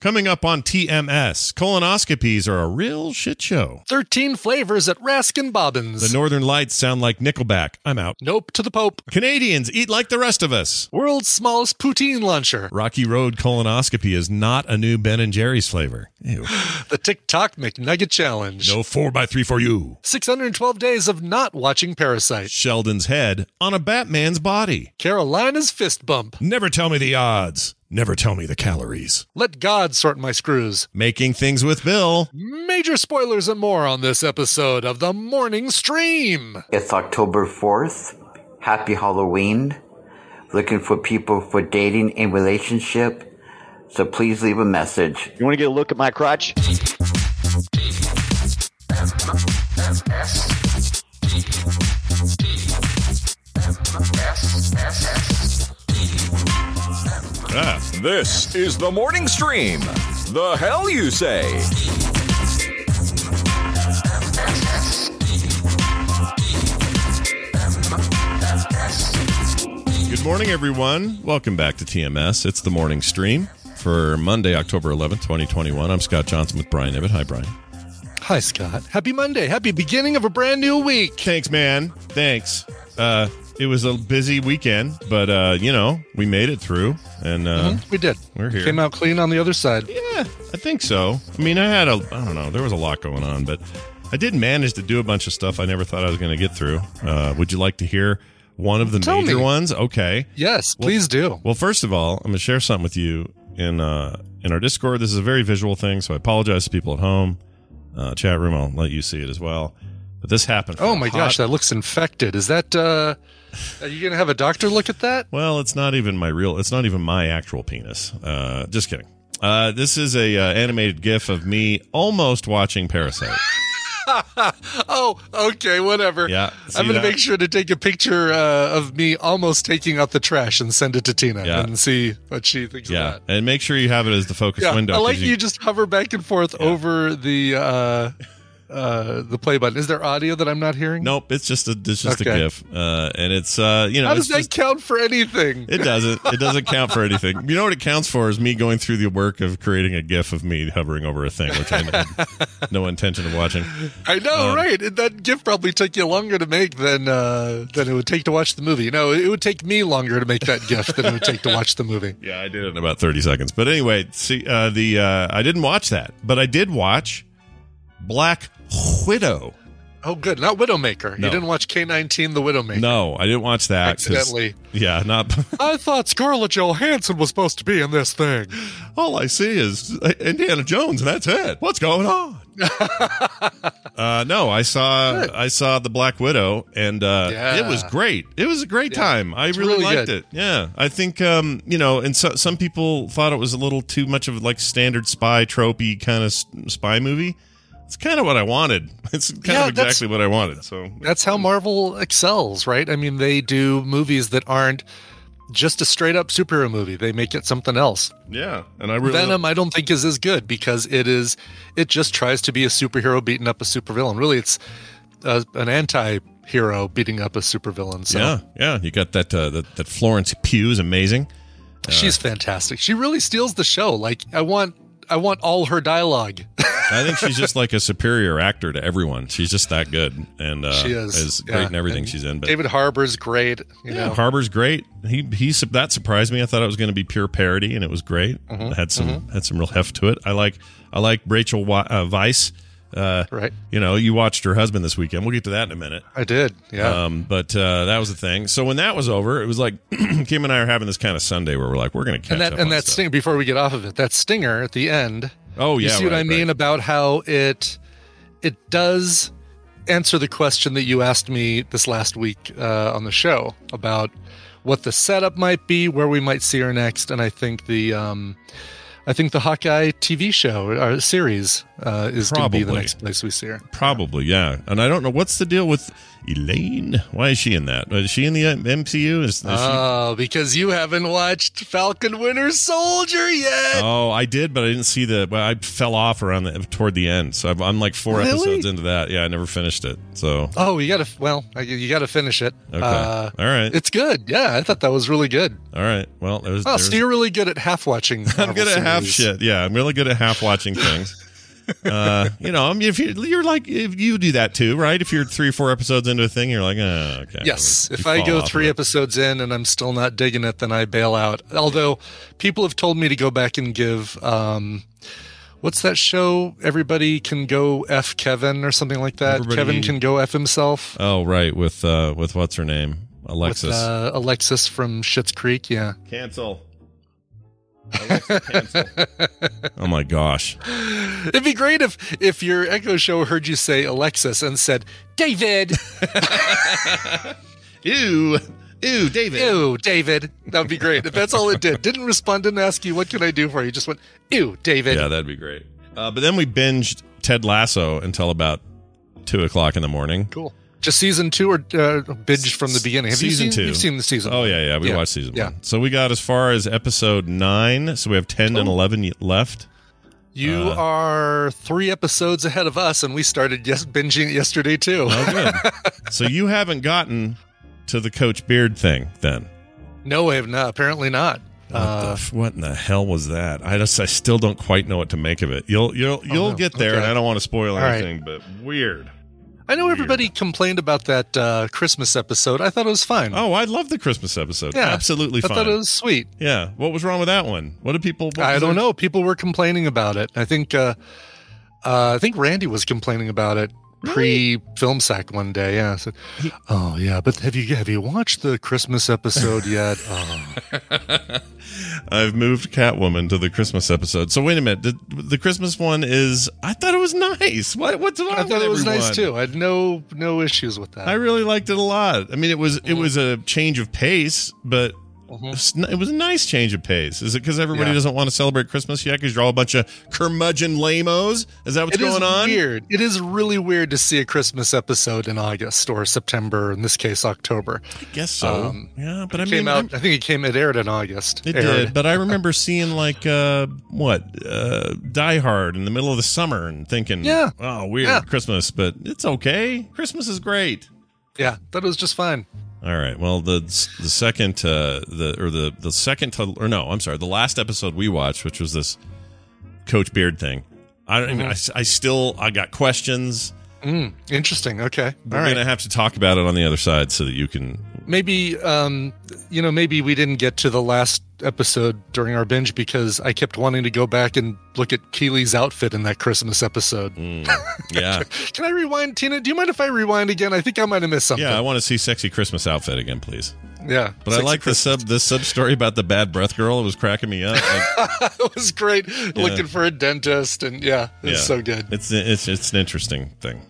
Coming up on TMS, colonoscopies are a real shit show. 13 flavors at Raskin Bobbins. The Northern Lights sound like Nickelback. I'm out. nope to the Pope. Canadians eat like the rest of us. World's smallest poutine luncher. Rocky Road colonoscopy is not a new Ben and Jerry's flavor. Ew. The TikTok McNugget Challenge. No 4x3 for you. 612 days of not watching Parasite. Sheldon's head on a Batman's body. Carolina's fist bump. Never tell me the odds. Never tell me the calories. Let God sort my screws. Making things with Bill. Major spoilers and more on this episode of the Morning Stream. It's October 4th. Happy Halloween. Looking for people for dating and relationship. So please leave a message. You want to get a look at my crotch? Ah, This is the morning stream. The hell you say? Good morning, everyone. Welcome back to TMS. It's the morning stream for Monday, October 11th, 2021. I'm Scott Johnson with Brian Ibbott. Hi, Brian. Hi, Scott. Happy Monday. Happy beginning of a brand new week. Thanks, man. Thanks. Uh, it was a busy weekend, but uh, you know, we made it through, and uh, We did. we're here. Came out clean on the other side. Yeah, I think so. I mean, I had a, I don't know, there was a lot going on, but I did manage to do a bunch of stuff I never thought I was going to get through. Uh, would you like to hear one of the Tell major me. ones? Okay. Yes, please do. Well, first of all, I'm going to share something with you in uh, in our Discord. This is a very visual thing, so I apologize to people at home. Uh, chat room, I'll let you see it as well. But this happened. Oh my hot- gosh, that looks infected. Is that uh are you gonna have a doctor look at that? Well, it's not even my real. It's not even my actual penis. Uh, just kidding. Uh, this is a uh, animated GIF of me almost watching Parasite. Oh, okay, whatever. Yeah, I'm gonna make sure to take a picture uh, of me almost taking out the trash and send it to Tina Yeah. and see what she thinks Yeah, of that. and make sure you have it as the focus Yeah, window. I like 'cause you, just hover back and forth over the uh, uh, the play button. Is there audio that I'm not hearing? Nope, it's just a it's just a GIF, uh, and it's uh, you know How does it's that just- count for anything? It doesn't. It doesn't count for anything. You know what it counts for is me going through the work of creating a GIF of me hovering over a thing, which I had no intention of watching. I know, Um, right? That GIF probably took you longer to make than uh, than it would take to watch the movie. No, it would take me longer to make that GIF than it would take to watch the movie. Yeah, I did it in about thirty seconds. But anyway, see uh, the uh, I didn't watch that, but I did watch Black Widow. Oh, good. Not Widowmaker. No. You didn't watch K19, The Widowmaker. No, I didn't watch that. Accidentally. Yeah, not. I thought Scarlett Johansson was supposed to be in this thing. All I see is uh, Indiana Jones, and that's it. What's going on? uh, no, I saw I saw the Black Widow, and uh, Yeah. it was great. It was a great Yeah, time. I really, really liked good. it. Yeah, I think um, you know, and so, some people thought it was a little too much of like standard spy tropey kind of spy movie. It's kind of what I wanted. It's kind Yeah, of exactly what I wanted. So That's how Marvel excels, right? I mean, they do movies that aren't just a straight up superhero movie. They make it something else. yeah, and I really Venom, I don't think is as good because it is. It just tries to be a superhero beating up a supervillain. Really, it's uh, an anti-hero beating up a supervillain. So yeah, yeah. You got that uh, that, that Florence Pugh is amazing. she's fantastic. She really steals the show. Like I want I want all her dialogue. I think she's just like a superior actor to everyone. She's just that good, and uh, she is, is Yeah. great in everything And she's in. But David Harbour's great. You yeah, know, Harbour's great. He he that surprised me. I thought it was going to be pure parody, and it was great. Mm-hmm, It had some had some real heft to it. I like I like Rachel Wi- uh, Weisz. Uh, right? you know, you watched her husband this weekend. We'll get to that in a minute. I did. Yeah. Um, but uh, that was the thing. So when that was over, it was like Kim and I are having this kind of Sunday where we're like, we're going to catch and that up and that stuff. stinger. Before we get off of it, that stinger at the end. Oh yeah, you see what I mean right. about how it it does answer the question that you asked me this last week uh, on the show about what the setup might be, where we might see her next, and I think the um, I think the Hawkeye TV show or series uh, is going to be the next place we see her. Probably, yeah. And I don't know what's the deal with Elaine. Why is she in that? Is she in the uh, MCU? Is, is she? Oh, because you haven't watched Falcon Winter Soldier yet. Oh, I did, but I didn't see the. Well, I fell off around the toward the end, so I'm, I'm like four Really? episodes into that. Yeah, I never finished it. So Oh, you gotta well, you- gotta finish it. okay, Uh, all right, it's good. Yeah, I thought that was really good. all right. Well, there's. Oh, there's so you're really good at half watching. I'm good at half shit. Yeah, I'm really good at half watching things. Uh, you know, I mean, if you, you're like, if you do that too, right? If you're three, or four episodes into a thing, you're like, oh, okay. Yes, if I go three episodes in and I'm still not digging it, then I bail out. Although people have told me to go back and give, um, what's that show? Everybody can go f Kevin or something like that. Everybody- Kevin can go f himself. Oh, right, with uh, with what's her name, With Alexis. uh, Alexis from Schitt's Creek, yeah. cancel. Alexa, oh my gosh. It'd be great if if your Echo Show heard you say Alexis and said David. Ew. Ew, David. Ew, David. That would be great. If that's all it did. Didn't respond, didn't ask you, what can I do for you? Just went, ew, David. Yeah, that'd be great. Uh, but then we binged Ted Lasso until about two o'clock in the morning. Cool. Just season two or uh, binge from the beginning? Have season you seen, two. You've seen the season. Oh yeah, yeah. We Yeah. watched season Yeah. one. So we got as far as episode nine. So we have ten and Oh. eleven left. You Uh, are three episodes ahead of us, and we started yes, binging yesterday too. Oh, good. so you haven't gotten to the Coach Beard thing then. no, I have not. Apparently not. What, the Uh, f- what in the hell was that? I just I still don't quite know what to make of it. You'll you'll you'll Oh, no. get there, Okay. and I don't want to spoil All right. anything, but weird. I know everybody complained about that uh, Christmas episode. I thought it was fine. Oh, I love the Christmas episode. yeah, absolutely I fine. thought it was sweet. yeah, what was wrong with that one? What did people? what I don't their- know. People were complaining about it. I think uh, uh, I think Randy was complaining about it pre film sack one day. Yeah. I said, oh yeah, but have you have you watched the Christmas episode yet? Oh. I've moved Catwoman to the Christmas episode. So wait a minute, the, the Christmas one is. I thought it was nice. What what's wrong I with thought it was everyone? nice too. I had no no issues with that. I really liked it a lot. I mean, it was it Mm-hmm. was a change of pace, but it was it was a nice change of pace. Is it because everybody Yeah. doesn't want to celebrate Christmas yet? Because you're all a bunch of curmudgeon lamos? Is that what's It is going on? weird. It is really weird to see a Christmas episode in August or September. In this case, October. I guess so. Um, yeah, but I It came mean, out. I'm- I think it came. It aired in August. It Aired. did, but I remember seeing like uh what uh Die Hard in the middle of the summer and thinking, Yeah. oh weird Yeah. Christmas, but it's okay. Christmas is great. Yeah, it was just fine. All right. Well, the the second uh, the or the the second to, or no, I'm sorry, the last episode we watched, which was this Coach Beard thing. I don't even. I, Mm-hmm. I still I got questions. Mm, interesting. Okay. We're right. gonna have to talk about it on the other side so that you can. maybe um you know maybe we didn't get to the last episode during our binge because i kept wanting to go back and look at Keeley's outfit in that christmas episode Mm, yeah, can i rewind tina do you mind if i rewind again i think i might have missed something yeah. I want to see sexy Christmas outfit again, please. Yeah But I like the sub the sub story about the bad breath girl. It was cracking me up. Like, it was great looking for a dentist and yeah it was Yeah. so good it's it's it's an interesting thing.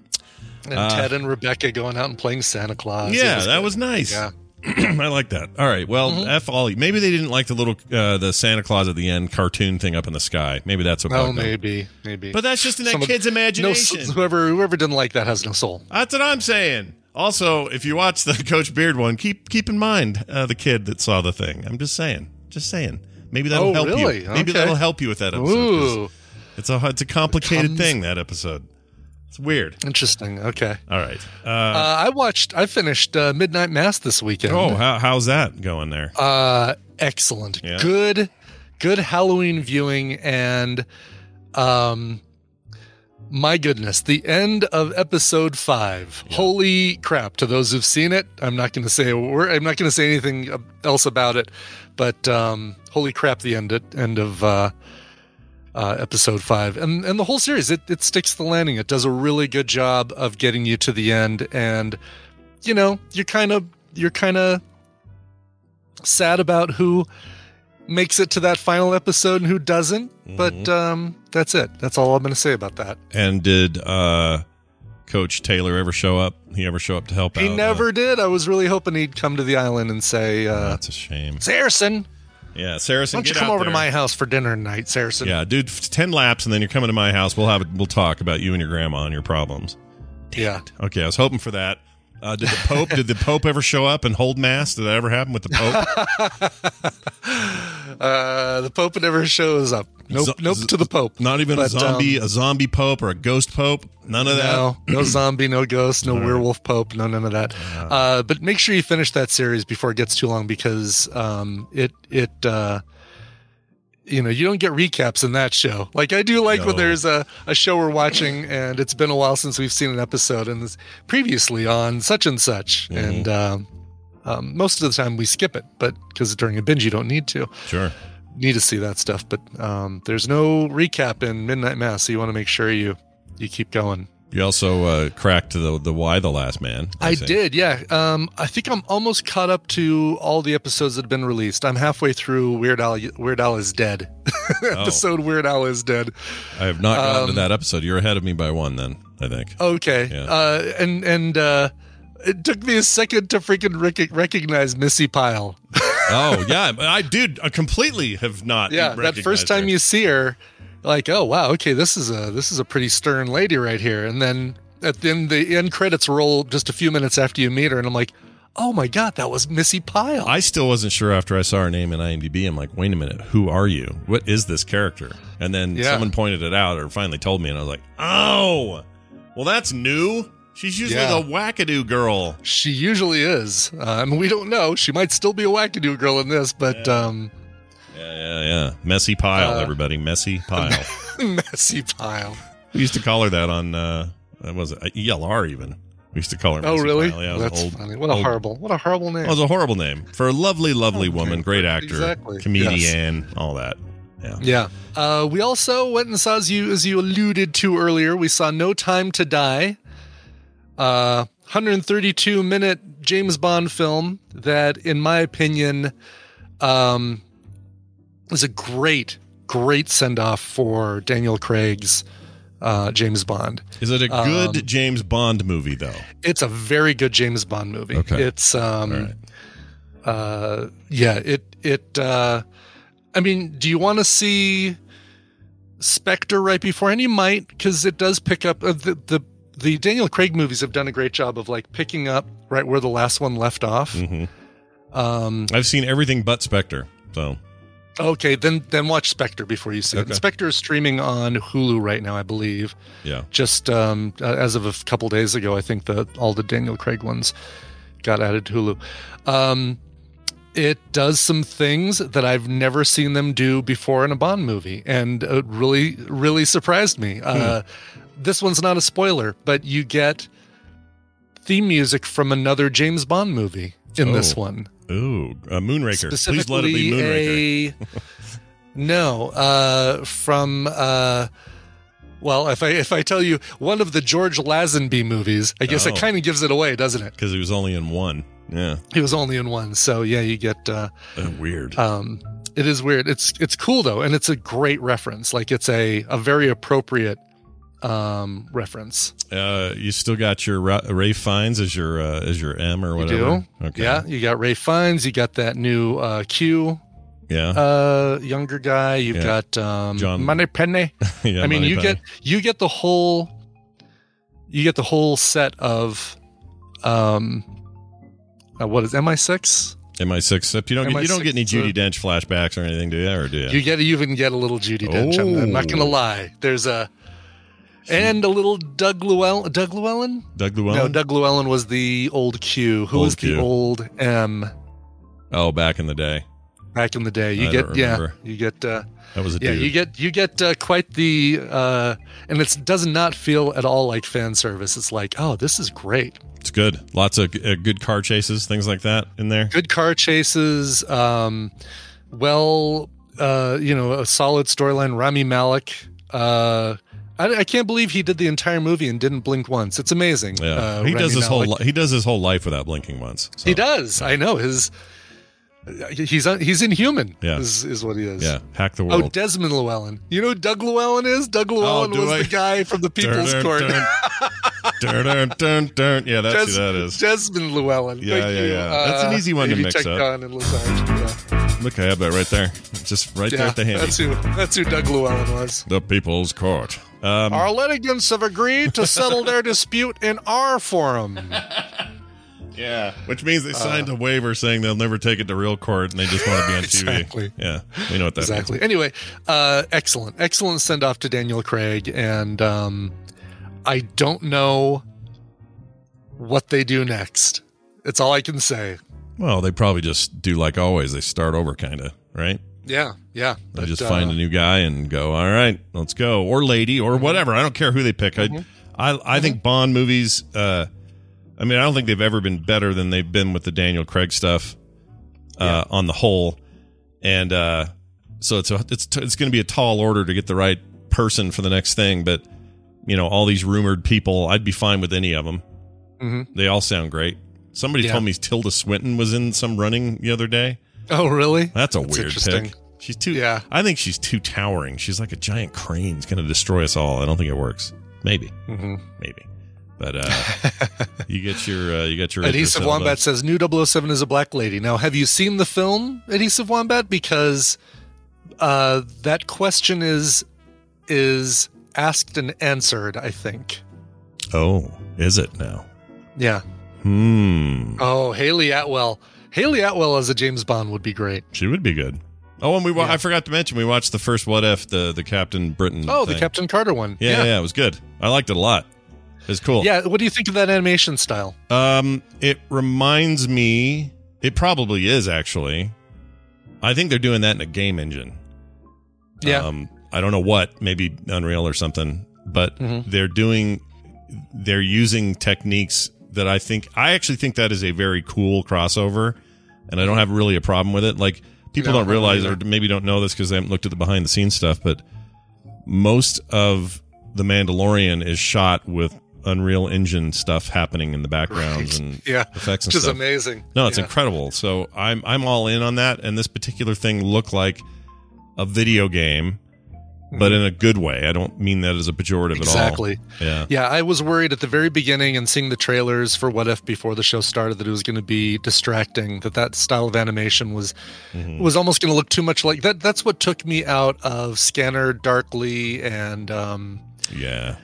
and ted and rebecca going out and playing santa claus Uh, yeah, was that was nice. yeah I like that. All right. Well, Mm-hmm. f all. Maybe they didn't like the little uh, the Santa Claus at the end cartoon thing up in the sky. Maybe that's what. oh them. maybe maybe But that's just in that Some kid's no, imagination. s- whoever whoever didn't like that has no soul that's what I'm saying. Also, if you watch the Coach Beard one, keep keep in mind uh, the kid that saw the thing. I'm just saying. Just saying. Maybe that'll Oh, help really? you. Maybe Okay. that'll help you with that episode. ooh It's a it's a complicated Tons- thing that episode. It's weird. interesting okay All right. Uh, Uh, I watched. I finished uh, Midnight Mass this weekend. oh, how, how's that going there? uh, excellent, Yeah. good, good Halloween viewing, and Um, my goodness, the end of episode five. Holy crap! To those who've seen it, I'm not going to say a word. I'm not going to say anything else about it. But um, holy crap! The end end of uh, uh, episode five, and and the whole series, it it sticks the landing. It does a really good job of getting you to the end, and you know, you're kind of you're kind of sad about who makes it to that final episode and who doesn't. But um, that's it. That's all I'm going to say about that. And did uh, Coach Taylor ever show up? He ever show up to help He out? He never Uh, did. I was really hoping he'd come to the island and say, uh, that's a shame. Saracen, Yeah, Saracen, why don't you come over to my house for dinner tonight, Saracen? Yeah, dude, ten laps, and then you're coming to my house. We'll have we'll talk about you and your grandma and your problems. Yeah. Okay, I was hoping for that. Uh, did the Pope? did the Pope ever show up and hold mass? Did that ever happen with the Pope? Uh, the Pope never shows up. Nope. Zo- nope to the Pope. Not even a zombie, um, a zombie Pope or a ghost Pope. None of that. No, no zombie, no ghost, no werewolf pope, no none of that. Uh, but make sure you finish that series before it gets too long because um, it it uh, you know you don't get recaps in that show. Like I do like when there's a, a show we're watching and it's been a while since we've seen an episode and it's previously on such and such, and um, um, most of the time we skip it, but because during a binge you don't need to Sure. need to see that stuff. But um, there's no recap in Midnight Mass, so you want to make sure you you keep going. You also uh, cracked the the why the last man. I see. did, yeah. Um, I think I'm almost caught up to all the episodes that have been released. I'm halfway through Weird Al. Weird Al is dead. Oh. Episode Weird Al is dead. I have not gotten to Um, that episode. You're ahead of me by one. Then I think. Okay, Yeah. uh, and and uh, it took me a second to freaking rec- recognize Missi Pyle. oh yeah, I did. I completely have not. yeah, that first time her. you see her, like, oh wow, okay, this is a this is a pretty stern lady right here. And then at the end, the end credits roll just a few minutes after you meet her, and I'm like, oh my god, that was Missi Pyle. I still wasn't sure after I saw her name in IMDb. I'm like, wait a minute, who are you? What is this character? And then Yeah. someone pointed it out or finally told me, and I was like, oh, well, that's new. She's usually Yeah. the wackadoo girl. She usually is. Um, we don't know. She might still be a wackadoo girl in this, but um, Yeah, yeah, yeah. Messy pile, Uh, everybody. Messy pile. messy pile. we used to call her that on, uh, what was it? ELR even. We used to call her Oh, really? Pile. Yeah, That's old- funny. What a old- horrible, what a horrible name. It was a horrible name for a lovely, lovely Okay. woman, great actor, Exactly. comedian, all that. Yeah. yeah. Uh, we also went and saw, as you as you alluded to earlier, we saw No Time to Die, uh, 132 minute James Bond film that, in my opinion, um, was a great, great send off for Daniel Craig's uh, James Bond. Is it a good Um, James Bond movie though? It's a very good James Bond movie. Okay. It's um right. uh yeah, it it uh I mean, do you want to see Spectre right before and you might cuz it does pick up uh, the the the Daniel Craig movies have done a great job of like picking up right where the last one left off. hmm Um I've seen everything but Spectre. So okay, then then watch Spectre before you see it. Okay. Spectre is streaming on Hulu right now, I believe. yeah. just um, as of a couple days ago, I think that all the Daniel Craig ones got added to Hulu. Um, it does some things that I've never seen them do before in a Bond movie, and it really, really surprised me. Uh, this one's not a spoiler, but you get theme music from another James Bond movie in this Oh. one. Ooh, uh, Moonraker. Please let it be Moonraker. a no uh, from. Uh, well, if I if I tell you one of the George Lazenby movies, I guess Oh. it kind of gives it away, doesn't it? Because he was only in one. Yeah. He was only in one, so yeah, you get. Uh, Uh, weird. um, it is weird. It's it's cool though, and it's a great reference. Like it's a a very appropriate um reference. Uh, you still got your Ra- Ray Fiennes as your uh, as your M or You whatever. do? Okay. Yeah, you got Ray Fiennes. You got that new uh, Q Yeah. uh, younger guy. You've Yeah. got um, John- Moneypenny. yeah I mean, Money you Penny. get you get the whole you get the whole set of um uh, what is MI6? MI6. Except you don't get, you don't get any Judi Dench flashbacks or anything, do you? Or do you? You get you even get a little Judi Dench. I'm, I'm not gonna Oh. lie. There's a and a little Doug Llewellyn. Doug Llewellyn? Doug Llewellyn. No, Doug Llewellyn was the old Q. Who Old was the old M? oh, back in the day. back in the day. You I get yeah, you get uh, That was a yeah, dude. you get you get uh, quite the uh, and it does not feel at all like fan service. It's like oh, this is great. it's good. Lots of uh, good car chases, things like that in there. Good car chases. Um, well, uh, you know, a solid storyline. Rami Malek. Uh, I, I can't believe he did the entire movie and didn't blink once. It's amazing. Yeah, Uh, he does his whole li- he does his whole life without blinking once. So, He does. I know his. He's he's inhuman. Yeah. is, is what he is. Yeah, hack the world. Oh. Desmond Llewellyn. You know who Doug Llewellyn is? Doug Llewellyn Oh, was I? the guy from the People's Dun, Court. dun, dun, dun, dun. Yeah, that's Des- who that is. Desmond Llewellyn. Yeah, Thank yeah, you. yeah. That's an easy one to mix up. on and. Yeah, Look, I have that right there. Just right there at the hand. that's who. That's who Doug Llewellyn was. The People's Court. Um, Our litigants have agreed to settle their dispute in our forum. yeah, which means they signed a waiver saying they'll never take it to real court and they just want to be on TV. Exactly. Yeah, we know what that exactly. means. Anyway, uh, excellent, excellent send off to Daniel Craig, and um, I don't know what they do next. It's all I can say. Well, they probably just do like always. They start over, kind of, right? Yeah, yeah. But, just uh, find a new guy and go, all right, let's go, or lady, or whatever. I don't care who they pick. I, I, I think Bond movies. Uh, I mean, I don't think they've ever been better than they've been with the Daniel Craig stuff. Uh, on the whole, and uh, so it's a, it's it's going to be a tall order to get the right person for the next thing. But you know, all these rumored people, I'd be fine with any of them. Mhm. They all sound great. Somebody Yeah. told me Tilda Swinton was in some running the other day. Oh, really? That's a That's weird pick. She's too. Yeah. I think she's too towering. She's like a giant crane. It's going to destroy us all. I don't think it works. Maybe, hmm maybe. But uh, you get your uh, you get your Adhesive. Wombat says new 007 is a black lady. Now, have you seen the film Adhesive Wombat? Because uh, that question is is asked and answered. I think. Oh, is it now? Yeah. Hmm. Oh, Hayley Atwell. Hayley Atwell as a James Bond would be great. She would be good. Oh, and we wa- Yeah. I forgot to mention we watched the first What If the the Captain Britain. Oh, the. Captain Carter one. Yeah, yeah, yeah, it was good. I liked it a lot. It's cool. Yeah. What do you think of that animation style? Um, it reminds me. It probably is actually. I think they're doing that in a game engine. Yeah. Um, I don't know what, maybe Unreal or something, but Mhm. they're doing, they're using techniques that I think, I actually think that is a very cool crossover, and I don't have really a problem with it. Like people No, don't realize, or maybe don't know this because they haven't looked at the behind the scenes stuff, but most of the Mandalorian is shot with Unreal Engine stuff happening in the backgrounds and Yeah. effects and Which is amazing. No, it's Yeah. incredible. So I'm I'm all in on that. And this particular thing looked like a video game, but in a good way. I don't mean that as a pejorative Exactly. at all. Exactly. Yeah. Yeah, I was worried at the very beginning and seeing the trailers for What If before the show started that it was going to be distracting. That that style of animation was Mm-hmm. was almost going to look too much like that. That's what took me out of Scanner Darkly and um, Yeah.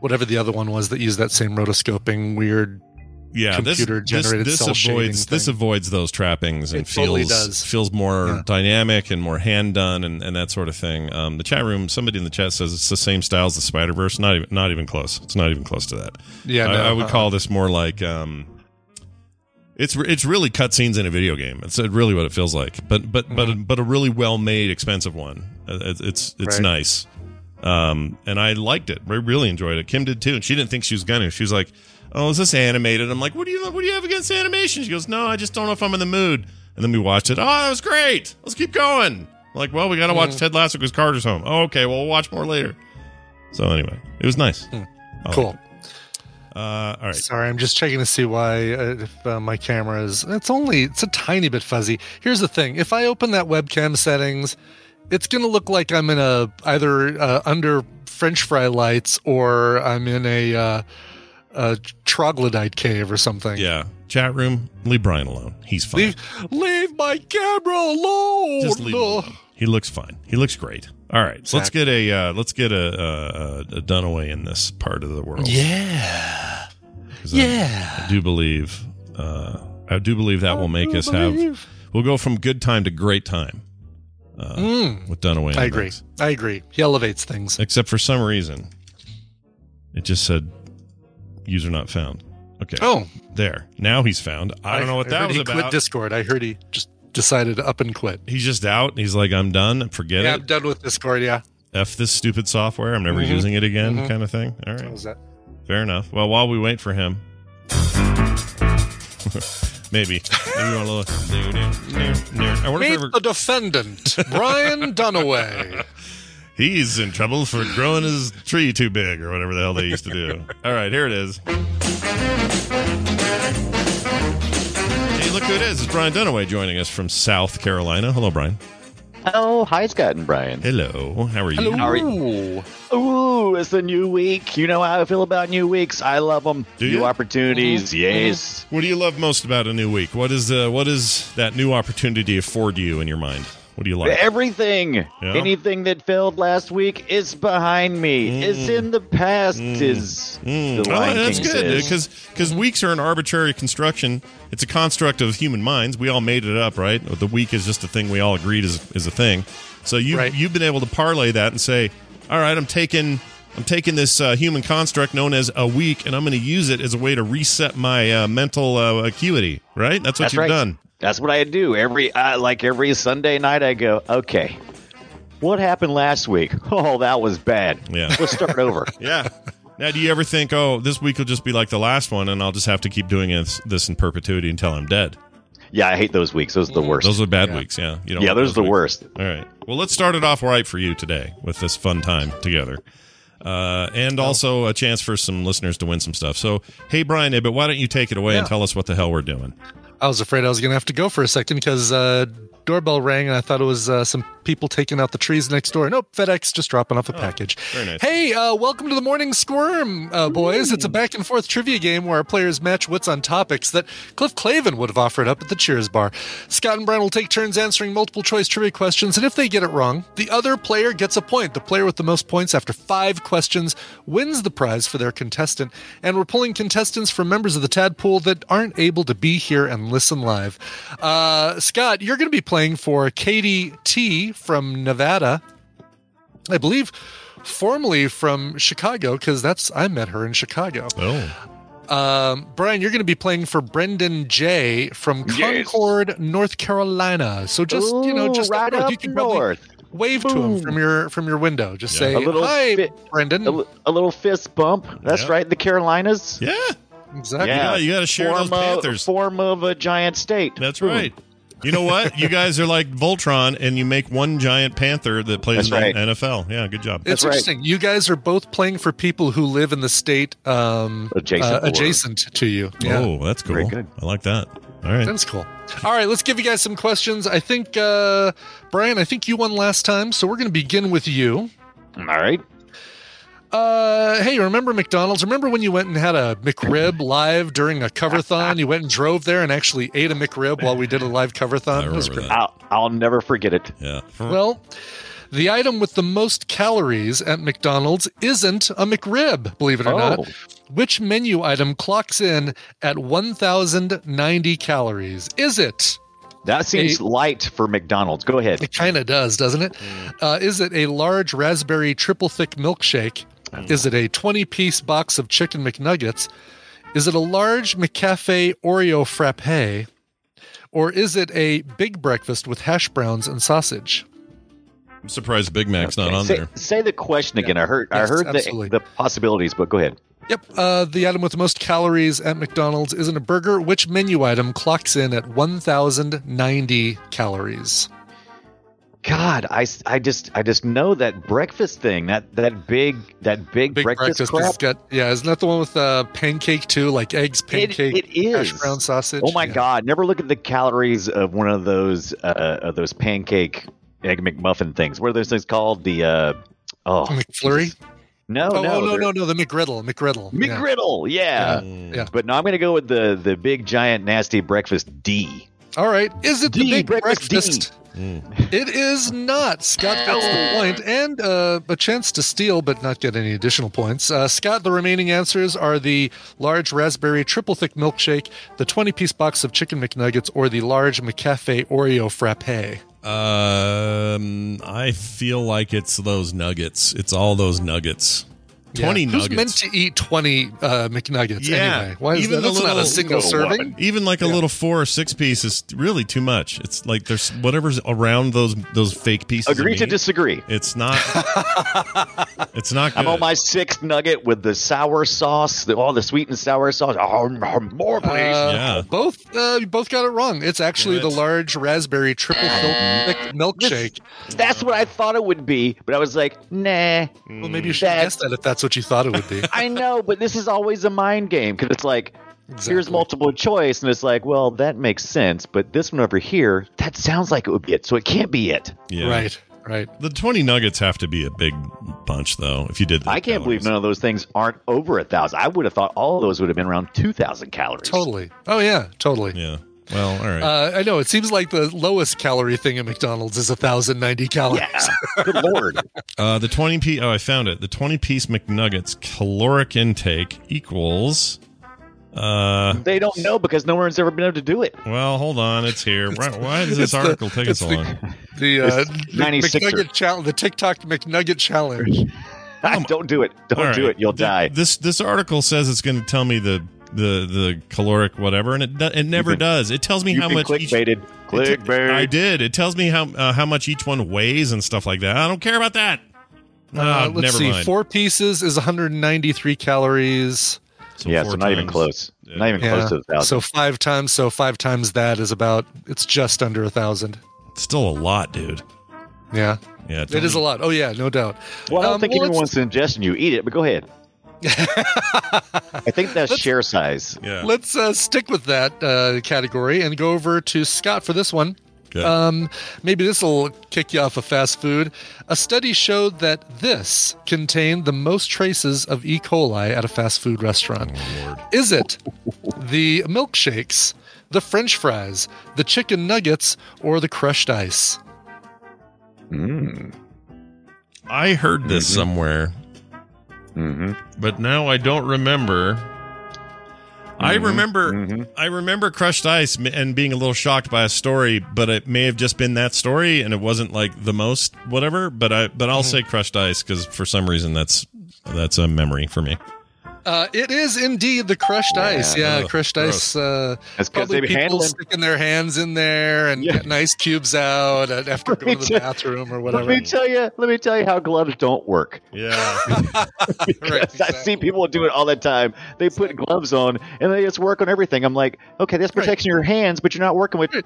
whatever the other one was that used that same rotoscoping weird. Yeah, this- Computer-generated this, this shading avoids this avoids those trappings and It totally feels does. feels more Yeah. dynamic and more hand done and, and that sort of thing. Um, the chat room, somebody in the chat says it's the same style as the Spider Verse. Not even not even close. It's not even close to that. Yeah, I, no, I would uh-uh. call this more like um, it's it's really cutscenes in a video game. It's really what it feels like, but but but but a really well made, expensive one. Uh, It's it's, it's Right. nice, um, and I liked it. I really enjoyed it. Kim did too, and she didn't think she was gonna. She was like, "Oh, is this animated?" I'm like, "What do you what do you have against animation?" She goes, "No, I just don't know if I'm in the mood." And then we watched it. Oh, that was great. Let's keep going. I'm like, well, we got to watch Ted Lasso because Carter's home. Oh, okay, well, we'll watch more later. So anyway, it was nice. Liked Cool. Uh, all right. Sorry, I'm just checking to see why uh, if uh, my camera is. It's only it's a tiny bit fuzzy. Here's the thing: if I open that webcam settings, it's gonna look like I'm in a either uh, under French fry lights or I'm in a, uh, a troglodyte cave or something. Yeah. Chat room, leave Brian alone. He's fine. Leave, leave my camera alone. Just leave him alone. He looks fine. He looks great. All right. Let's get a uh, let's get a, a, a Dunaway in this part of the world. Yeah. 'Cause I- Yeah. I, do believe uh, I do believe that will make us have we'll go from good time to great time uh, Mm. with Dunaway. in I agree. mix. I agree. He elevates things. Except for some reason, it just said user not found. Okay. Oh, there. Now he's found. I don't know what I that was he about. Quit Discord. I heard he just decided to up and quit. He's just out. He's like, I'm done. Forget Yeah, it. I'm done with Discord. Yeah, F this stupid software. I'm never Mhm. using it again, Mhm. kind of thing. All right. Fair enough. Well, while we wait for him, maybe. Maybe want to look. I wonder if Meet ever, the defendant, Brian Dunaway. he's in trouble for growing his tree too big or whatever the hell they used to do. All right, here it is. Hey, look who it is. It's Brian Dunaway joining us from South Carolina. Hello, Brian. Oh, hi, Scott and Brian. Hello. How are you? Hello. How are you? Ooh, it's a new week. You know how I feel about new weeks. I love them. Do new you? opportunities. Yes. What do you love most about a new week? What is uh, what is that new opportunity afford you in your mind? What do you like? Everything. Yeah? Anything that failed last week is behind me. It's in the past. Is Mm. the Oh, that's King good says. because weeks are an arbitrary construction. It's a construct of human minds. We all made it up, right? The week is just a thing we all agreed is is a thing. So you Right. you've been able to parlay that and say, all right, I'm taking I'm taking this uh, human construct known as a week, and I'm going to use it as a way to reset my uh, mental uh, acuity. Right? That's what That's you've right. done. That's what I do every uh, like every Sunday night. I go, okay, what happened last week? Oh, that was bad. Yeah. Let's start over. Yeah. Now, do you ever think, oh, this week will just be like the last one, and I'll just have to keep doing this, this in perpetuity until I'm dead? yeah, I hate those weeks. Those are the worst. Those are bad weeks. Yeah. You don't yeah, want those are the weeks. worst. All right. Well, let's start it off right for you today with this fun time together. Uh, and also a chance for some listeners to win some stuff. So, hey, Brian, but why don't you take it away and tell us what the hell we're doing? I was afraid I was going to have to go for a second because uh, doorbell rang and I thought it was uh, some people taking out the trees next door. Nope, FedEx just dropping off a package. Oh, very nice. Hey, uh, welcome to the Morning Squirm, uh, boys. It's a back and forth trivia game where our players match wits on topics that Cliff Clavin would have offered up at the Cheers bar. Scott and Brian will take turns answering multiple choice trivia questions, and if they get it wrong, the other player gets a point. The player with the most points after five questions wins the prize for their contestant, and we're pulling contestants from members of the Tadpool that aren't able to be here and listen live. Uh, Scott, you're going to be playing for Katie T from Nevada. I believe formerly from Chicago because that's I met her in Chicago. Oh, Um, Brian, you're going to be playing for Brendan J from Yes. Concord, North Carolina. So just you know, just right north. up you can probably north. wave to him from your from your window. Just Yeah. say A little hi, fi- Brendan. A, a little fist bump. That's Yeah. right. The Carolinas. yeah. exactly. Yeah, you gotta share those form of- Panthers. Form of a giant state. That's right. You know what? you guys are like Voltron, and you make one giant panther that plays That's in the right. NFL. Yeah, good job. It's That's right. You guys are both playing for people who live in the state um, Adjacent uh, adjacent to you. Yeah. Oh, that's cool. Very good. I like that. All right. That's cool. All right, let's give you guys some questions. I think, uh, Brian, I think you won last time, so we're going to begin with you. All right. Uh, hey, remember McDonald's? Remember when you went and had a McRib live during a coverthon? You went and drove there and actually ate a McRib while we did a live coverthon. I remember that. I'll, I'll never forget it. Yeah. Well, the item with the most calories at McDonald's isn't a McRib, believe it or Oh. not. Which menu item clocks in at 1,090 calories? Is it? That seems Hey. light for McDonald's. Go ahead. It kind of does, doesn't it? Uh, is it a large raspberry triple thick milkshake? Is it a 20 piece box of chicken McNuggets? Is it a large McCafe Oreo frappe? Or is it a big breakfast with hash browns and sausage? I'm surprised Big Mac's not on say, there. say the question again. I heard. Yes, I heard the, the possibilities, but go ahead. Yep. Uh, the item with the most calories at McDonald's isn't a burger. Which menu item clocks in at 1,090 calories? God, I, I just I just know that breakfast thing. That that big that big, Big breakfast, breakfast. crap. Got, yeah, isn't that the one with uh, pancake too? Like eggs, It, pancake, it is. hash brown sausage? Oh my Yeah. God! Never look at the calories of one of those uh, of those pancake egg McMuffin things. What are those things called? The uh, oh McFlurry? No, Oh, no, oh, no, no, no, the McGriddle. McGriddle. Yeah. McGriddle. Yeah. Yeah. But no, I'm going to go with the the big giant nasty breakfast D. All right. Is it the big breakfast D. breakfast? It is not. Scott gets the point and uh, a chance to steal, but not get any additional points. Uh, Scott, the remaining answers are the large raspberry triple thick milkshake, the 20 piece box of chicken McNuggets, or the large McCafe Oreo frappe. Um, I feel like it's those nuggets. It's all those nuggets. Yeah. 20 Who's nuggets. meant to eat 20 uh, McNuggets Yeah. anyway? Why is Even that? the That's not a little- single serving. woman. Even like a Yeah. little four or six piece is really too much. It's like there's whatever's around those those fake pieces. of Agree to meat, disagree. It's not. it's not good. I'm on my sixth nugget with the sour sauce, the, all the sweet and sour sauce. Oh, more, please. Uh, Yeah. Both uh, both got it wrong. It's actually Damn the large raspberry triple thick milkshake. That's what I thought it would be, but I was like, nah. Well, maybe you should That- guess that if that's what you thought it would be. I know, but this is always a mind game because it's like, here's multiple choice, and it's like, well, that makes sense, but this one over here, that sounds like it would be it, so it can't be it. Yeah. Right, right. The 20 nuggets have to be a big bunch, though. If you did, the I can't believe none of those things aren't over a thousand. I would have thought all of those would have been around two thousand calories. Totally. Oh yeah, totally. Yeah. Well, all right. Uh, I know. It seems like the lowest calorie thing at McDonald's is thousand ninety calories. Yeah. Good lord. Uh, the 20 piece. Oh, I found it. The 20 piece McNuggets caloric intake equals. Uh, They don't know because no one's ever been able to do it. well, hold on. It's here. Why, why does this It's the- article take us it's so the- long? The uh, It's 96er. McNugget challenge, the TikTok McNugget challenge. don't do it. Don't All do it. You'll Th- die. This this article says it's going to tell me the the the caloric whatever, and it do, it never been- does. It tells me You've how been much each. clickbaited. it Clickbait. I did. It tells me how uh, how much each one weighs and stuff like that. I don't care about that. Ah, Uh, let's never see. mind. Four pieces is 193 calories. So yeah, four so not even close. Yeah. Not even Yeah. close to the thousand. So five times. So five times that is about. It's just under a thousand. It's Still a lot, dude. Yeah, Yeah, it is a lot. Oh yeah, no doubt. well, I don't Um, think well, anyone's suggesting you eat it, but go ahead. I think that's share size. Yeah. Let's uh, stick with that uh, category and go over to Scott for this one. Good. Um, maybe this will kick you off of fast food. A study showed that this contained the most traces of E. coli at a fast food restaurant. Is it the milkshakes, the French fries, the chicken nuggets, or the crushed ice? Mm. I heard this Mm-hmm. somewhere, hmm but now I don't remember. I Mhm. remember Mhm. I remember crushed ice and being a little shocked by a story, but it may have just been that story and it wasn't like the most whatever, but I but Mm-hmm. I'll say crushed ice cuz for some reason that's that's a memory for me. Uh, it is indeed the crushed ice. Yeah, Ugh, crushed gross. ice. Uh, That's 'cause probably they people handle it. sticking their hands in there and Yeah. getting ice cubes out after going to the bathroom or whatever. Let whatever. me tell you. Let me tell you how gloves don't work. Yeah. Right, I see people do it all the time. They put gloves on and they just work on everything. I'm like, okay, that's Right. protecting your hands, but you're not working with. To-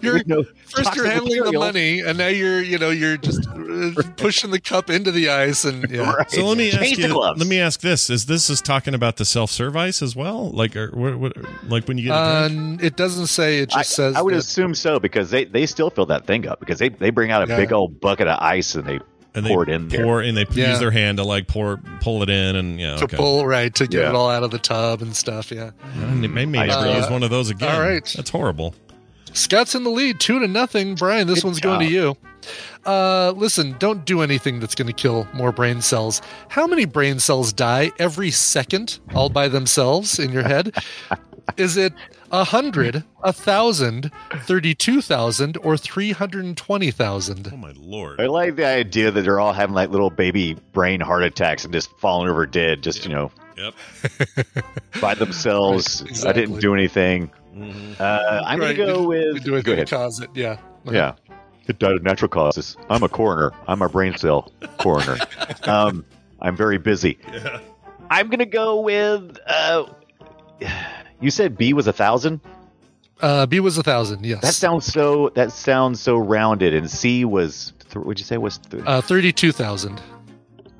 You're- you know, First, you're toxic handling the money, and now you're, you know, you're just uh, pushing the cup into the ice, and yeah. Right. So let me Change ask the you let me ask this is this is talking about the self service as well? Like or, what, what like when you get a Uh, it doesn't say. It just I, says. I would that- assume so because they, they still fill that thing up because they, they bring out a Yeah. big old bucket of ice and they and they pour it in there. and they Yeah. use their hand to like pour pull it in and yeah, to okay. pull right to get Yeah. it all out of the tub and stuff. Yeah. I may may never Uh, use one of those again. all right. That's horrible. Scott's in the lead, two to nothing. Brian, this Good one's going to you. Uh, listen, don't do anything that's going to kill more brain cells. How many brain cells die every second, all by themselves in your head? Is it a hundred, a thousand, thirty-two thousand, or three hundred and twenty thousand? Oh my lord. I like the idea that they're all having like little baby brain heart attacks and just falling over dead, just, you know, Yep. by themselves. Right, I didn't do anything. Mhm. Uh, I'm Right, going to go with. do it Go to ahead. cause it. Yeah. Yeah. It died of natural causes. I'm a coroner. I'm a brain cell coroner. um, I'm very busy. Yeah. I'm going to go with. Uh, you said B was a thousand. Uh, B was a thousand. Yes. That sounds so. That sounds so rounded. And C was. Th- would you say was? Th- uh, thirty-two thousand.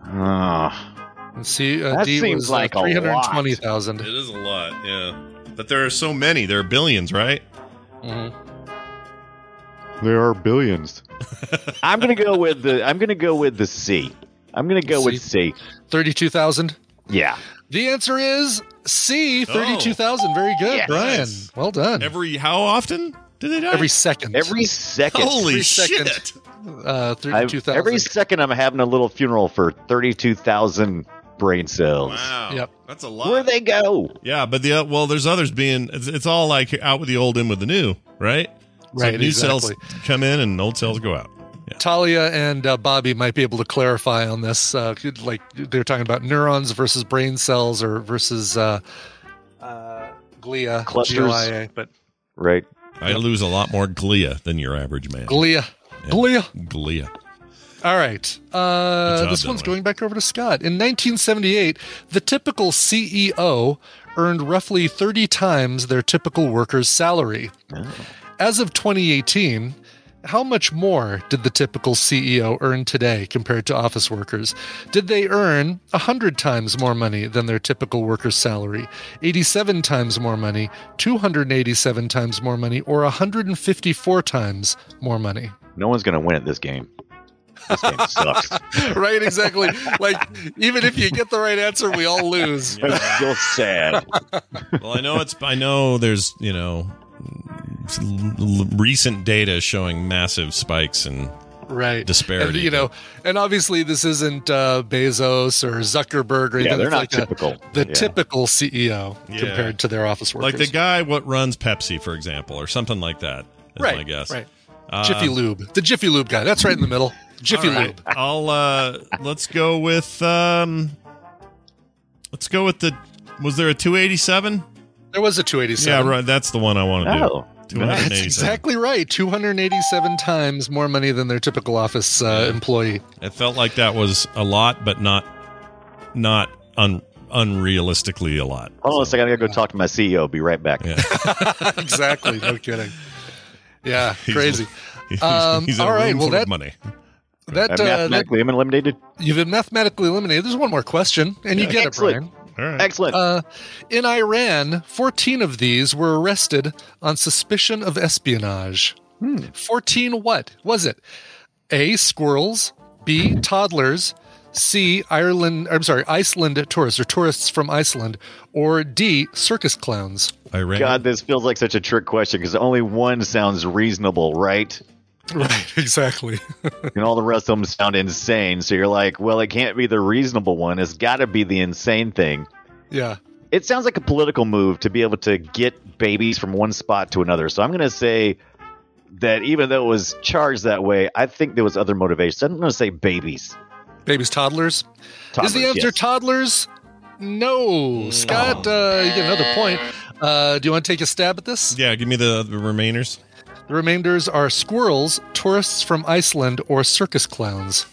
Ah. And C, uh, That D seems was like a uh, three hundred twenty thousand. It is a lot, yeah. But there are so many. There are billions, right? There are billions. I'm gonna go with the. I'm gonna go with the C. I'm gonna go with C. Thirty-two thousand. Yeah. The answer is C. Thirty-two thousand. Very good, Yes. Brian. Well done. Every how often do they die? Every second. Every second. Holy every second. shit! uh, I've- thirty-two thousand. every second, I'm having a little funeral for 32,000 brain cells. Wow. Yep. That's a lot. Where they go? Yeah, but the uh, well, there's others being. It's, it's all like out with the old, in with the new, right? So Right, new exactly. cells come in and old cells go out. Yeah. Talia and uh, Bobby might be able to clarify on this. Uh, like they're talking about neurons versus brain cells or versus uh, uh, glia, Clusters. G-L-I-A, but Right. I lose a lot more glia than your average man. glia, glia. Glia. All right. Uh, this one's Dunaway. going back over to Scott. In 1978, the typical CEO earned roughly 30 times their typical worker's salary. As of 2018, how much more did the typical CEO earn today compared to office workers? Did they earn 100 times more money than their typical worker's salary, 87 times more money, 287 times more money, or 154 times more money? No one's gonna win at this game. This game sucks. right exactly like even if you get the right answer we all lose I'm still sad. Well, I know it's. I know there's you know l- l- recent data showing massive spikes and right Disparity. and, you know and obviously this isn't uh bezos or zuckerberg or Yeah, anything they're not like a- typical. the Yeah. typical ceo Yeah. compared to their office workers like the guy what runs Pepsi, for example, or something like that. Is right my guess. right Uh, jiffy lube the jiffy lube guy that's right in the middle jiffy all right. lube I'll uh let's go with um let's go with the was there a 287? there was a 287 Yeah, right. That's the one I want to Oh, do. that's exactly right 287 times more money than their typical office uh, employee It felt like that was a lot, but not not un, unrealistically a lot. Hold on a second. I gotta go talk to my CEO. Be right back. Yeah. exactly no kidding yeah He's- crazy He's, Um, he's all right, well, that- money. That, I'm uh, that mathematically I'm eliminated. You've been mathematically eliminated. There's one more question, and you get Excellent. it, All right. Excellent. Uh, in Iran, 14 of these were arrested on suspicion of espionage. 14 what was it? A. Squirrels. B. Toddlers. C. Ireland. I'm sorry, Iceland tourists or tourists from Iceland. Or D. Circus clowns. Iran. God, this feels like such a trick question because only one sounds reasonable, right? Right, exactly. And all the rest of them sound insane. So you're like, well, it can't be the reasonable one. It's got to be the insane thing. yeah. It sounds like a political move to be able to get babies from one spot to another. So I'm going to say that even though it was charged that way, I think there was other motivations. I'm going to say babies. Babies, toddlers. Toddlers, Is the answer yes. toddlers? No. Scott, uh, you get another point. Uh, do you want to take a stab at this? Yeah, give me the, the remainers. The remainders are squirrels, tourists from Iceland, or circus clowns.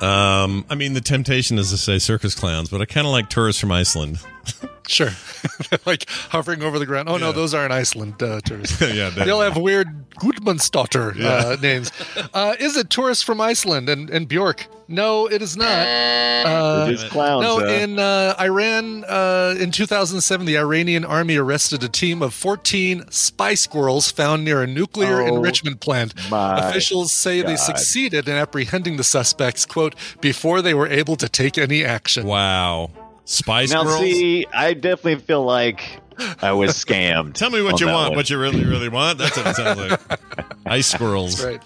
Um, I mean, the temptation is to say circus clowns, but I kind of like tourists from Iceland. Sure. like hovering over the ground. Oh, no, those aren't Iceland uh, tourists. yeah, they, will have weird Gudmundsdottir uh, names. Uh, is it tourists from Iceland and, and Bjork? No, it is not. Uh, These clowns. No, uh, in uh, Iran, uh, in 2007, the Iranian army arrested a team of 14 spy squirrels found near a nuclear Oh, enrichment plant. Officials say they succeeded in apprehending the suspects, quote, before they were able to take any action. Wow. Spice now, Girls. see, I definitely feel like I was scammed. Tell me what you want. one. What you really, really want. That's what it sounds like. Ice squirrels. Right.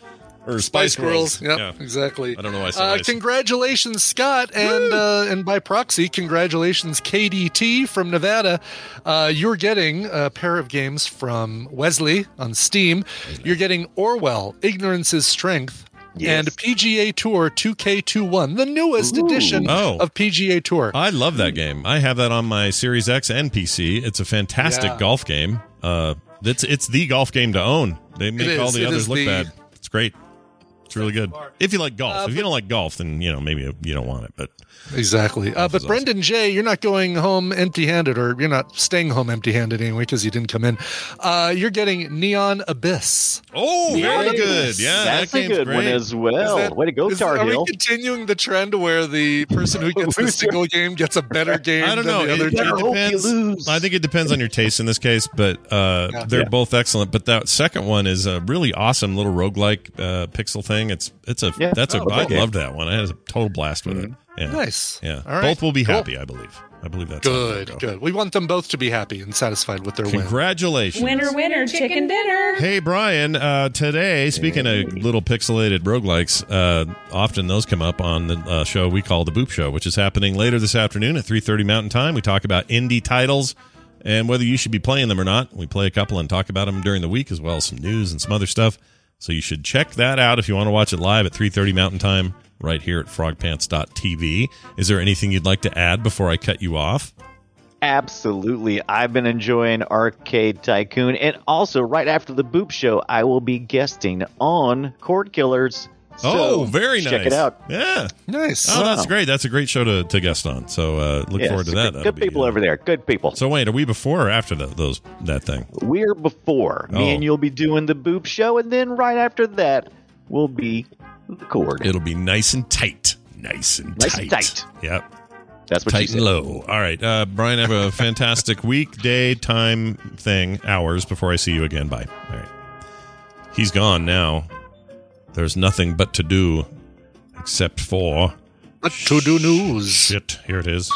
Or Spy spice squirrels. Yep, Yeah. exactly. I don't know why I said Uh, ice. congratulations, Scott, and uh, and by proxy, congratulations, KDT from Nevada. Uh, you're getting a pair of games from Wesley on Steam. You're getting Orwell, Ignorance is Strength, Yes. and PGA Tour 2K21, the newest Ooh. edition Oh. of PGA Tour. I love that game. I have that on my Series X and PC. It's a fantastic Yeah. golf game. Uh, it's it's the golf game to own. They make is. all the others look the- bad. It's great. It's really good. If you like golf, Uh, if you don't like golf, then you know maybe you don't want it. But Exactly. Uh, but Brendan J, you're not going home empty handed, or you're not staying home empty handed anyway because you didn't come in. Uh, you're getting Neon Abyss. Oh, very Yes. good. Yeah, that's that a good great. one as well. Is that- Way to go, is- Tar Are we continuing the trend where the person who gets the single game gets a better game I don't than know. the It, other it better two? hope you depends. I think it depends on your taste in this case, but uh, Yeah. they're Yeah. both excellent. But that second one is a really awesome little roguelike uh, pixel thing. It's it's a Yeah. that's a Oh, I loved that one. I had a total blast with it. Yeah. Nice. Yeah. All right. Both will be Cool. happy, I believe. I believe that's Good, it'll go. good. We want them both to be happy and satisfied with their win. Congratulations. Winner, winner, chicken dinner. Hey Brian, uh, today speaking of little pixelated roguelikes, uh, often those come up on the uh, show we call the Boop Show, which is happening later this afternoon at 3:30 Mountain Time. We talk about indie titles and whether you should be playing them or not. We play a couple and talk about them during the week as well as some news and some other stuff. So you should check that out if you want to watch it live at 3:30 Mountain Time right here at frogpants.tv. Is there anything you'd like to add before I cut you off? Absolutely. I've been enjoying Arcade Tycoon. And also, right after the Boop Show, I will be guesting on Cord Killers. So, oh, very nice. Check it out. Yeah. Nice. Oh, that's great. That's a great show to, to guest on. So uh, look Yes, forward to that. Good, good be, people uh, over there. Good people. So wait, are we before or after the, those that thing? We're before. Me Oh. and you'll be doing the Boop Show. And then right after that, we'll be the Cord. It'll be nice and tight. Nice and Nice tight. and tight. Yep. That's what she tight and low. All right, uh, Brian. Have a fantastic week, day, time, thing, hours before I see you again. Bye. All right. He's gone now. There's nothing but to do, except for But to do news. shit. Here it is.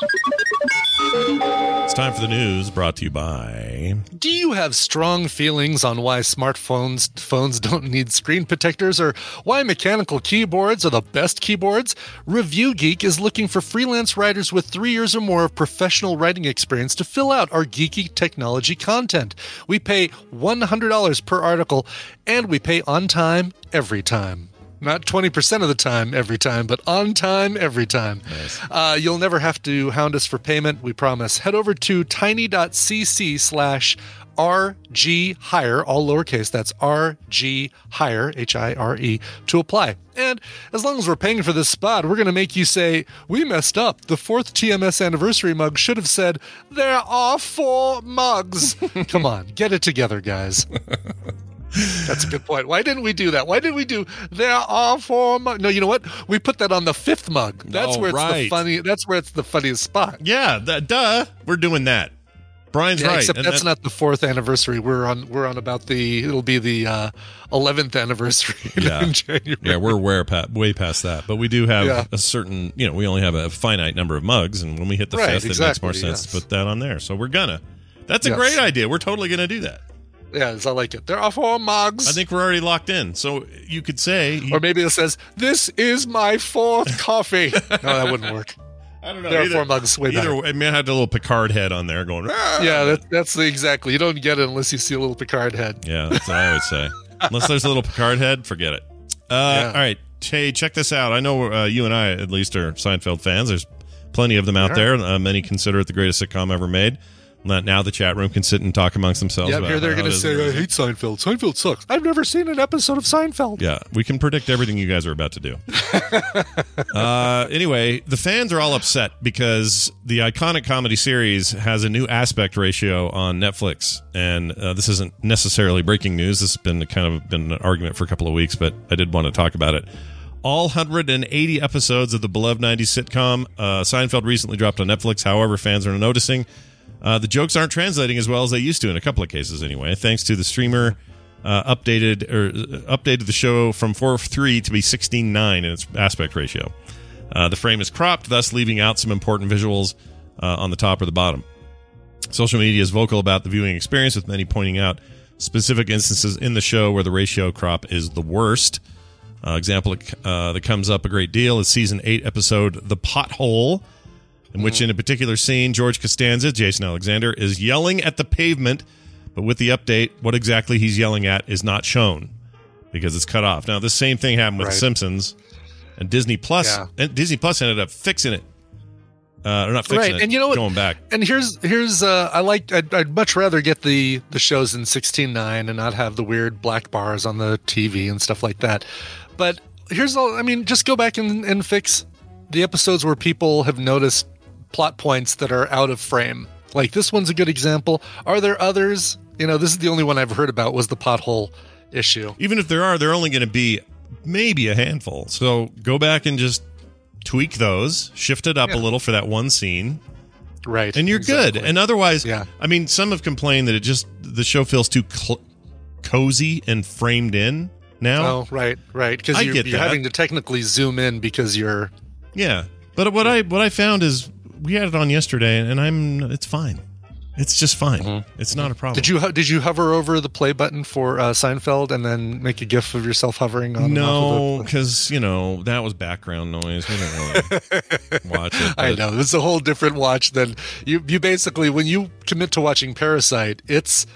It's time for the news, brought to you by. Do you have strong feelings on why smartphones phones don't need screen protectors or why mechanical keyboards are the best keyboards? Review Geek is looking for freelance writers with 3 years or more of professional writing experience to fill out our geeky technology content. We pay $100 per article and we pay on time every time. Not 20% of the time every time, but on time every time. Uh, you'll never have to hound us for payment, we promise. Head over to tiny.cc slash RG Hire, all lowercase, that's RG Hire, H I R E, to apply. And as long as we're paying for this spot, we're going to make you say, We messed up. The fourth TMS anniversary mug should have said, There are four mugs. Come on, get it together, guys. That's a good point. Why didn't we do that? Why did we do there are four mugs? No, you know what? We put that on the fifth mug. That's Oh, where it's the funny. That's where it's the funniest spot. Yeah, that, duh. We're doing that. Brian's Yeah, right. except that's that- not the fourth anniversary. We're on. We're on about the. It'll be the uh, eleventh anniversary Yeah. in January. Yeah, we're way, pa- way past that, but we do have Yeah. a certain, you know, we only have a finite number of mugs, and when we hit the Right, fifth, it makes more sense yes. to put that on there. So we're gonna. That's a Yes. great idea. We're totally gonna do that. Yeah, I like it. There are four mugs. I think we're already locked in. So you could say, or maybe it says, "This is my fourth coffee." no, that wouldn't work. I don't know. There are four mugs. Way Either. I mean, I had a little Picard head on there going. "Ah." Yeah, that, that's the exactly. You don't get it unless you see a little Picard head. Yeah, that's what I always say. Unless there's a little Picard head, forget it. Uh, Yeah. All right, hey, check this out. I know uh, you and I, at least, are Seinfeld fans. There's plenty of them out there. Uh, many consider it the greatest sitcom ever made. Now the chat room can sit and talk amongst themselves. Yeah, here they're going to say, "I hate Seinfeld. Seinfeld sucks." I've never seen an episode of Seinfeld. Yeah, we can predict everything you guys are about to do. uh, anyway, the fans are all upset because the iconic comedy series has a new aspect ratio on Netflix, and uh, this isn't necessarily breaking news. This has been kind of been an argument for a couple of weeks, but I did want to talk about it. All 180 episodes of the beloved 90s sitcom uh, Seinfeld recently dropped on Netflix. However, fans are noticing uh, the jokes aren't translating as well as they used to in a couple of cases, anyway. Thanks to the streamer uh, updated or uh, updated the show from 4:3 to be 16:9 in its aspect ratio. Uh, the frame is cropped, thus leaving out some important visuals uh, on the top or the bottom. Social media is vocal about the viewing experience, with many pointing out specific instances in the show where the ratio crop is the worst. Uh, example that comes up a great deal is season eight episode "The Pothole." In which in a particular scene george costanza jason alexander is yelling at the pavement but with the update what exactly he's yelling at is not shown because it's cut off now the same thing happened with Right. simpsons and disney plus Yeah. and disney plus ended up fixing it uh, or not fixing Right, it and you know what? going back And here's here's uh, I like I'd, I'd much rather get the the shows in 16:9 and not have the weird black bars on the TV and stuff like that. But here's all I mean, just go back and, and fix the episodes where people have noticed plot points that are out of frame. Like this one's a good example. Are there others? You know, this is the only one I've heard about was the pothole issue. even if there are they're only going to be maybe a handful so go back and just tweak those shift it up a little for that one scene Right. and you're exactly. good. And otherwise, Yeah. I mean, some have complained that it just the show feels too cl- cozy and framed in now. Oh, right, right. Because you're, you're having to technically zoom in because you're Yeah, but what I what I found is we had it on yesterday, and I'm it's fine. It's just fine. It's not a problem. Mm-hmm. Did you did you hover over the play button for uh, Seinfeld and then make a gif of yourself hovering on? No, because you know that was background noise. We didn't really watch it. I know it's a whole different watch than you. You basically when you commit to watching Parasite, it's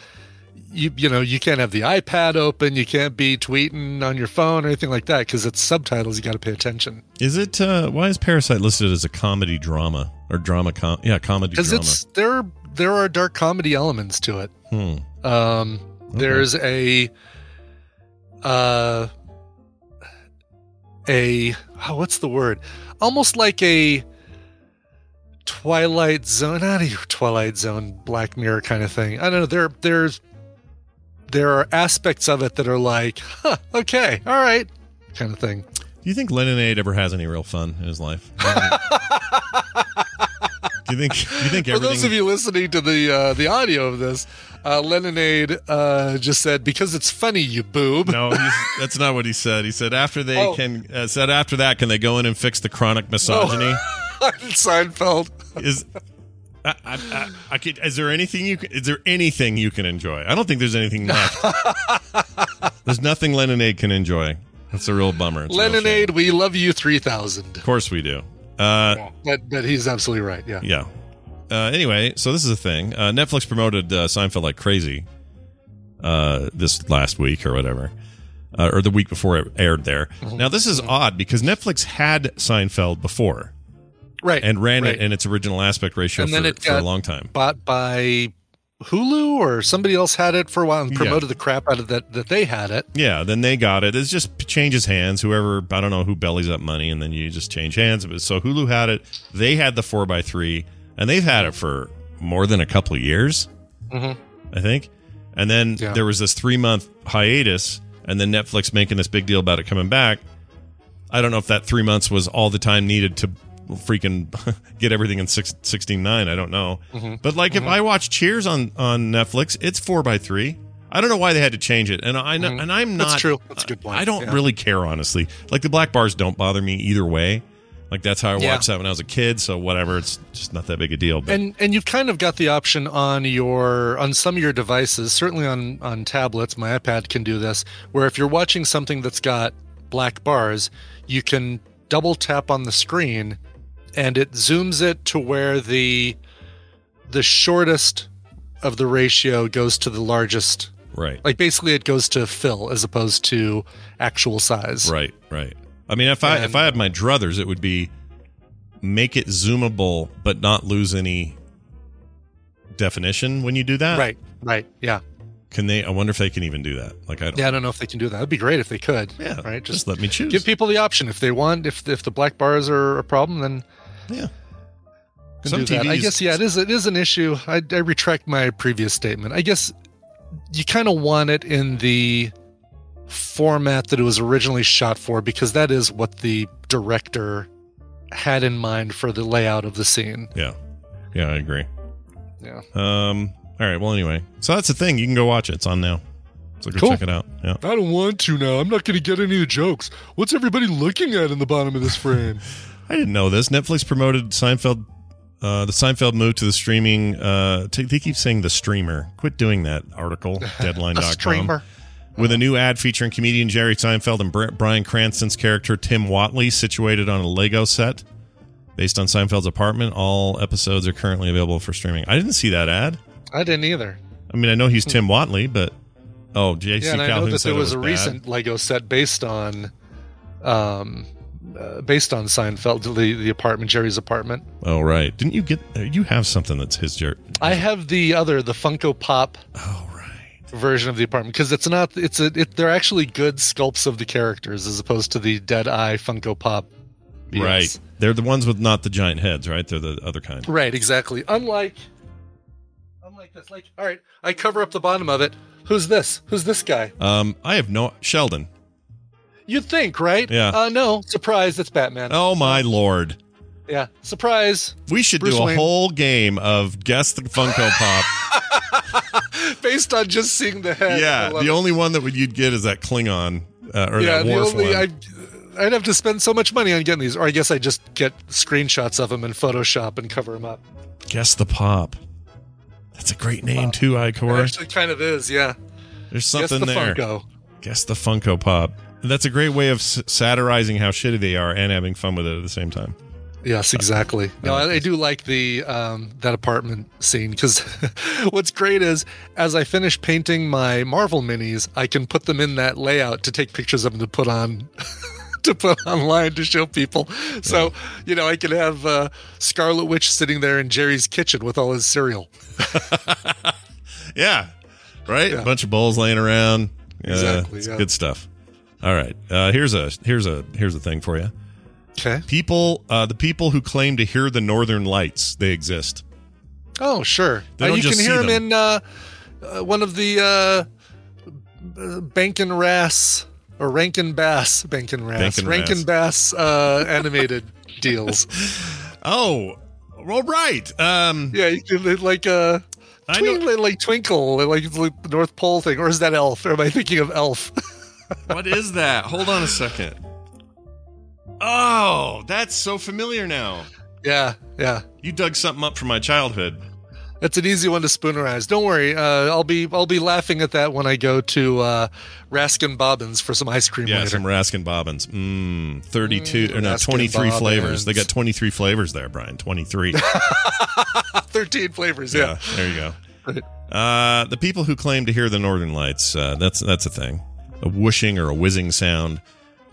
you you know you can't have the iPad open, you can't be tweeting on your phone or anything like that because it's subtitles. You got to pay attention Is it? Uh, why is Parasite listed as a comedy drama or drama? Com- yeah, comedy because it's there. There are dark comedy elements to it. Hmm. Um, There's a uh, a oh, what's the word? Almost like a Twilight Zone, not a Twilight Zone, Black Mirror kind of thing. I don't know. There, there's there are aspects of it that are like, huh, okay, all right, kind of thing. Do you think Leninade ever has any real fun in his life? do you think? Do you think For those of you listening to the uh, the audio of this, uh, Leninade uh, just said, "Because it's funny, you boob." no, he's, that's not what he said. He said after they Oh. can uh, said after that can they go in and fix the chronic misogyny? Seinfeld. Is I, I, I, I could, is there anything you can, is there anything you can enjoy? I don't think there's anything left. there's nothing Leninade can enjoy. That's a real bummer. It's a real. Leninade, we love you three thousand. Of course we do. Uh, But but he's absolutely right. Yeah. Yeah. Uh, anyway, so this is a thing. Uh, Netflix promoted uh, Seinfeld like crazy uh, this last week or whatever, uh, or the week before it aired there. Mm-hmm. Now, this is odd because Netflix had Seinfeld before Right. and ran right. it in its original aspect ratio And for, then it for a long time. bought by Hulu or somebody else had it for a while and Yeah. promoted the crap out of that that they had it. Yeah, then they got it. It just changes hands. Whoever I don't know who bellies up money, and then you just change hands. So Hulu had it. They had the four x three, and they've had it for more than a couple of years. Mhm. I think. And then Yeah. there was this three month hiatus, and then Netflix making this big deal about it coming back. I don't know if that three months was all the time needed to freaking get everything in six, 16.9. I don't know. Mm-hmm. But like if I watch Cheers on on Netflix, it's four by three. I don't know why they had to change it, and I know, and I'm not. Mm-hmm. That's true. That's a good point. I don't Yeah. really care honestly. Like the black bars don't bother me either way. Like that's how I Yeah. watched that when I was a kid. So whatever, it's just not that big a deal. But And and you've kind of got the option on your on some of your devices, certainly on on tablets. My iPad can do this, where if you're watching something that's got black bars, you can double tap on the screen, and it zooms it to where the the shortest of the ratio goes to the largest. right, Like basically, it goes to fill as opposed to actual size. right, right. I mean, if I if I had my druthers, it would be make it zoomable but not lose any definition when you do that. Right. Right. Yeah. Can they? I wonder if they can even do that. Like I don't. Yeah. I don't know if they can do that. It'd be great if they could. Yeah. Right. Just, let me choose. give people the option if they want. If if the black bars are a problem, then yeah. can Some that. I guess yeah, it is. It is an issue. I, I retract my previous statement. I guess you kind of want it in the format that it was originally shot for because that is what the director had in mind for the layout of the scene. Yeah. Yeah, I agree. Yeah. Um. All right. Well, anyway, so that's the thing. You can go watch it. It's on now. So go Cool. check it out. Yeah. I don't want to now. I'm not going to get any of the jokes. What's everybody looking at in the bottom of this frame? I didn't know this. Netflix promoted Seinfeld. Uh, the Seinfeld move to the streaming. Uh, t- they keep saying the streamer. Quit doing that. Article Deadline.com. streamer. With a new ad featuring comedian Jerry Seinfeld and Br- Bryan Cranston's character Tim Whatley, situated on a Lego set based on Seinfeld's apartment. All episodes are currently available for streaming. I didn't see that ad. I didn't either. I mean, I know he's Tim Whatley, but oh, JC Yeah, and I know that there it was, a bad. recent Lego set based on, um, uh, based on Seinfeld, the the apartment, Jerry's apartment. Oh right, didn't you get? uh, You have something that's his Jer- I have the other, the Funko Pop Oh right. version of the apartment because it's not. It's a. It, they're actually good sculpts of the characters as opposed to the dead eye Funko Pop. Right. They're the ones with not the giant heads, right? They're the other kind. Right. Exactly. Unlike. Unlike this, like, all right, I cover up the bottom of it. Who's this? Who's this guy? Um, I have no Sheldon. You'd think, right? Yeah. Uh, no, surprise, it's Batman. Oh my lord. Yeah, surprise. We should Bruce do a Wayne. whole game of guess the Funko Pop. Based on just seeing the head. Yeah, the it. only one that you'd get is that Klingon uh, or yeah, that the only one. I, I'd have to spend so much money on getting these, or I guess I just get screenshots of them in Photoshop and cover them up. Guess the Pop. That's a great name too, It Icor. actually kind of is, yeah. There's Guess something the there. Funko. Guess the Funko Pop. That's a great way of s- satirizing how shitty they are and having fun with it at the same time. Yes, exactly. No, I, I do like the um, that apartment scene because what's great is as I finish painting my Marvel minis, I can put them in that layout to take pictures of them to put on to put online to show people. So you know, I can have uh, Scarlet Witch sitting there in Jerry's kitchen with all his cereal. Yeah, right. Yeah. A bunch of bowls laying around. Exactly, it's yeah. good stuff. All right, uh, here's a here's a here's a thing for you. Okay. People, uh, the people who claim to hear the northern lights, they exist. Oh, sure. Uh, you can hear him them. in uh, uh, one of the uh, Bankin Rass or Rankin Bass, Bankin Rass, Rankin Bass uh, animated deals. Oh, well, right. Um, Yeah, like uh, I know- twinkle, like twinkle, like, like the North Pole thing, or is that Elf? Or am I thinking of Elf? what is that? Hold on a second. Oh, that's so familiar now. yeah, yeah. You dug something up from my childhood. That's an easy one to spoonerize. Don't worry, uh, I'll be I'll be laughing at that when I go to uh, Raskin Bobbins for some ice cream Yeah, later. some Raskin Bobbins. Mmm, 32 or no, Raskin 23 flavors. They got 23 flavors there, Brian. 23. Thirteen flavors. yeah, Yeah. there you go. Uh, the people who claim to hear the northern lights, uh, that's that's a thing. A whooshing or a whizzing sound.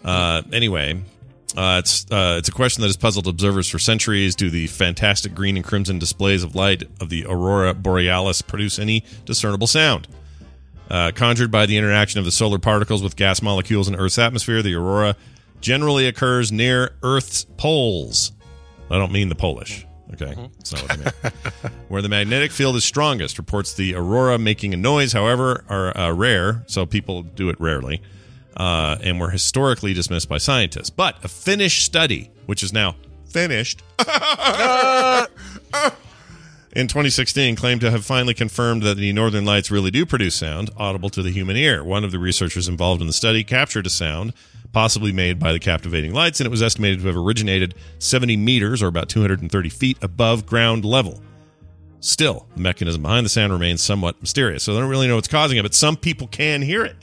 Uh, anyway, uh, it's uh, it's a question that has puzzled observers for centuries. Do the fantastic green and crimson displays of light of the aurora borealis produce any discernible sound? Uh, conjured by the interaction of the solar particles with gas molecules in Earth's atmosphere, the aurora generally occurs near Earth's poles. I don't mean the Polish. Okay, that's not what I mean. Where the magnetic field is strongest, reports the aurora making a noise, however, are uh, rare, so people do it rarely, uh, and were historically dismissed by scientists. But a Finnish study, which is now finished, in 2016 claimed to have finally confirmed that the northern lights really do produce sound audible to the human ear. One of the researchers involved in the study captured a sound possibly made by the captivating lights, and it was estimated to have originated 70 meters or about 230 feet above ground level. Still, the mechanism behind the sound remains somewhat mysterious, so they don't really know what's causing it, but some people can hear it.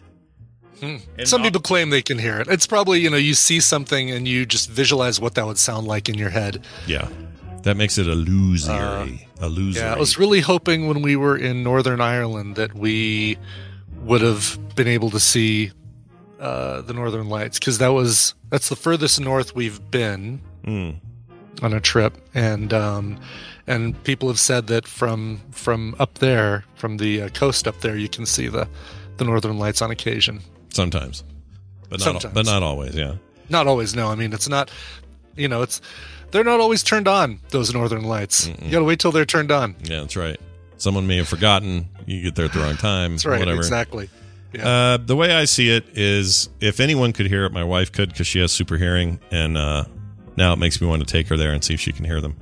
Hmm. And Some people claim they can hear it. It's probably, you know, you see something and you just visualize what that would sound like in your head. Yeah. That makes it illusory. Uh, illusory. Yeah, I was really hoping when we were in Northern Ireland that we would have been able to see uh, the Northern Lights because that was that's the furthest north we've been Mm. on a trip, and um, and people have said that from from up there, from the uh, coast up there, you can see the the Northern Lights on occasion. Sometimes. But not, Sometimes. but not always, yeah. Not always, no. I mean, it's not, you know, it's they're not always turned on. Those Northern Lights. You got to wait till they're turned on. Yeah, that's right. Someone may have forgotten. You get there at the wrong time. That's right. Whatever. Exactly. Yeah. Uh, the way I see it is, if anyone could hear it, my wife could because she has super hearing, and uh, now it makes me want to take her there and see if she can hear them.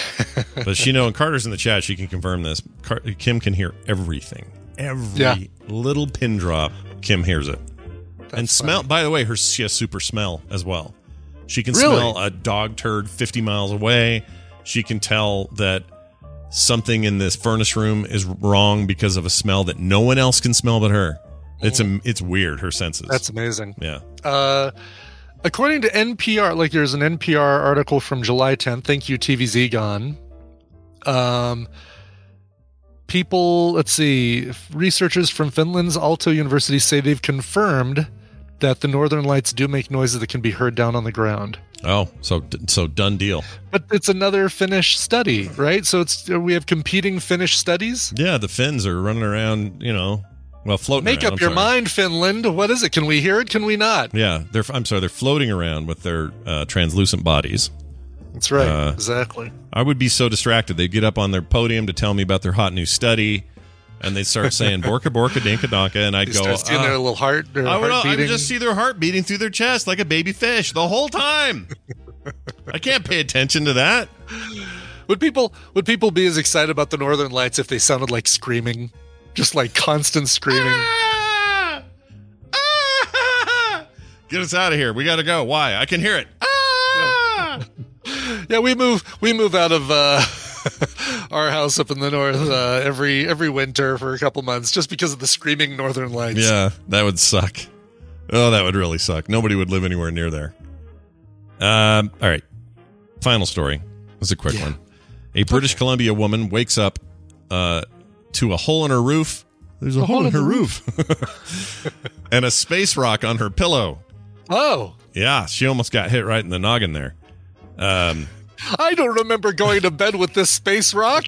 but she know, and Carter's in the chat. She can confirm this. Car- Kim can hear everything, every Yeah. little pin drop. Kim hears it, and smell. funny. By the way, her she has super smell as well. She can Really? smell a dog turd fifty miles away. She can tell that something in this furnace room is wrong because of a smell that no one else can smell but her. It's a, it's weird. Her senses. That's amazing. yeah. Uh, according to NPR, like there's an NPR article from July 10th. Thank you, TVZ Gone. Um, people, let's see, researchers from Finland's Aalto University say they've confirmed that the northern lights do make noises that can be heard down on the ground. Oh, so so done deal. But it's another Finnish study, right? So it's we have competing Finnish studies. Yeah, the Finns are running around. You know, well, floating. Make around, up I'm your sorry. mind, Finland. What is it? Can we hear it? Can we not? Yeah, they're. I'm sorry, they're floating around with their uh, translucent bodies. That's right. Uh, exactly. I would be so distracted. They'd get up on their podium to tell me about their hot new study, and they'd start saying "borka borka dinka donka," and I'd go. start seeing "Ah." their little heart. Their I would, heart I would just see their heart beating through their chest like a baby fish the whole time. I can't pay attention to that. Would people would people be as excited about the Northern Lights if they sounded like screaming, just like constant screaming? Ah! Ah! Get us out of here. We got to go. Why? I can hear it. Ah! Yeah, we move we move out of uh, our house up in the north uh, every every winter for a couple months just because of the screaming Northern Lights. Yeah, that would suck. Oh, that would really suck. Nobody would live anywhere near there. Um, all right. Final story. This is a quick one. A British Columbia woman wakes up uh, to a hole in her roof. There's a, hole, in her roof. and a space rock on her pillow. Oh, Yeah, she almost got hit right in the noggin there. Um, I don't remember going to bed with this space rock.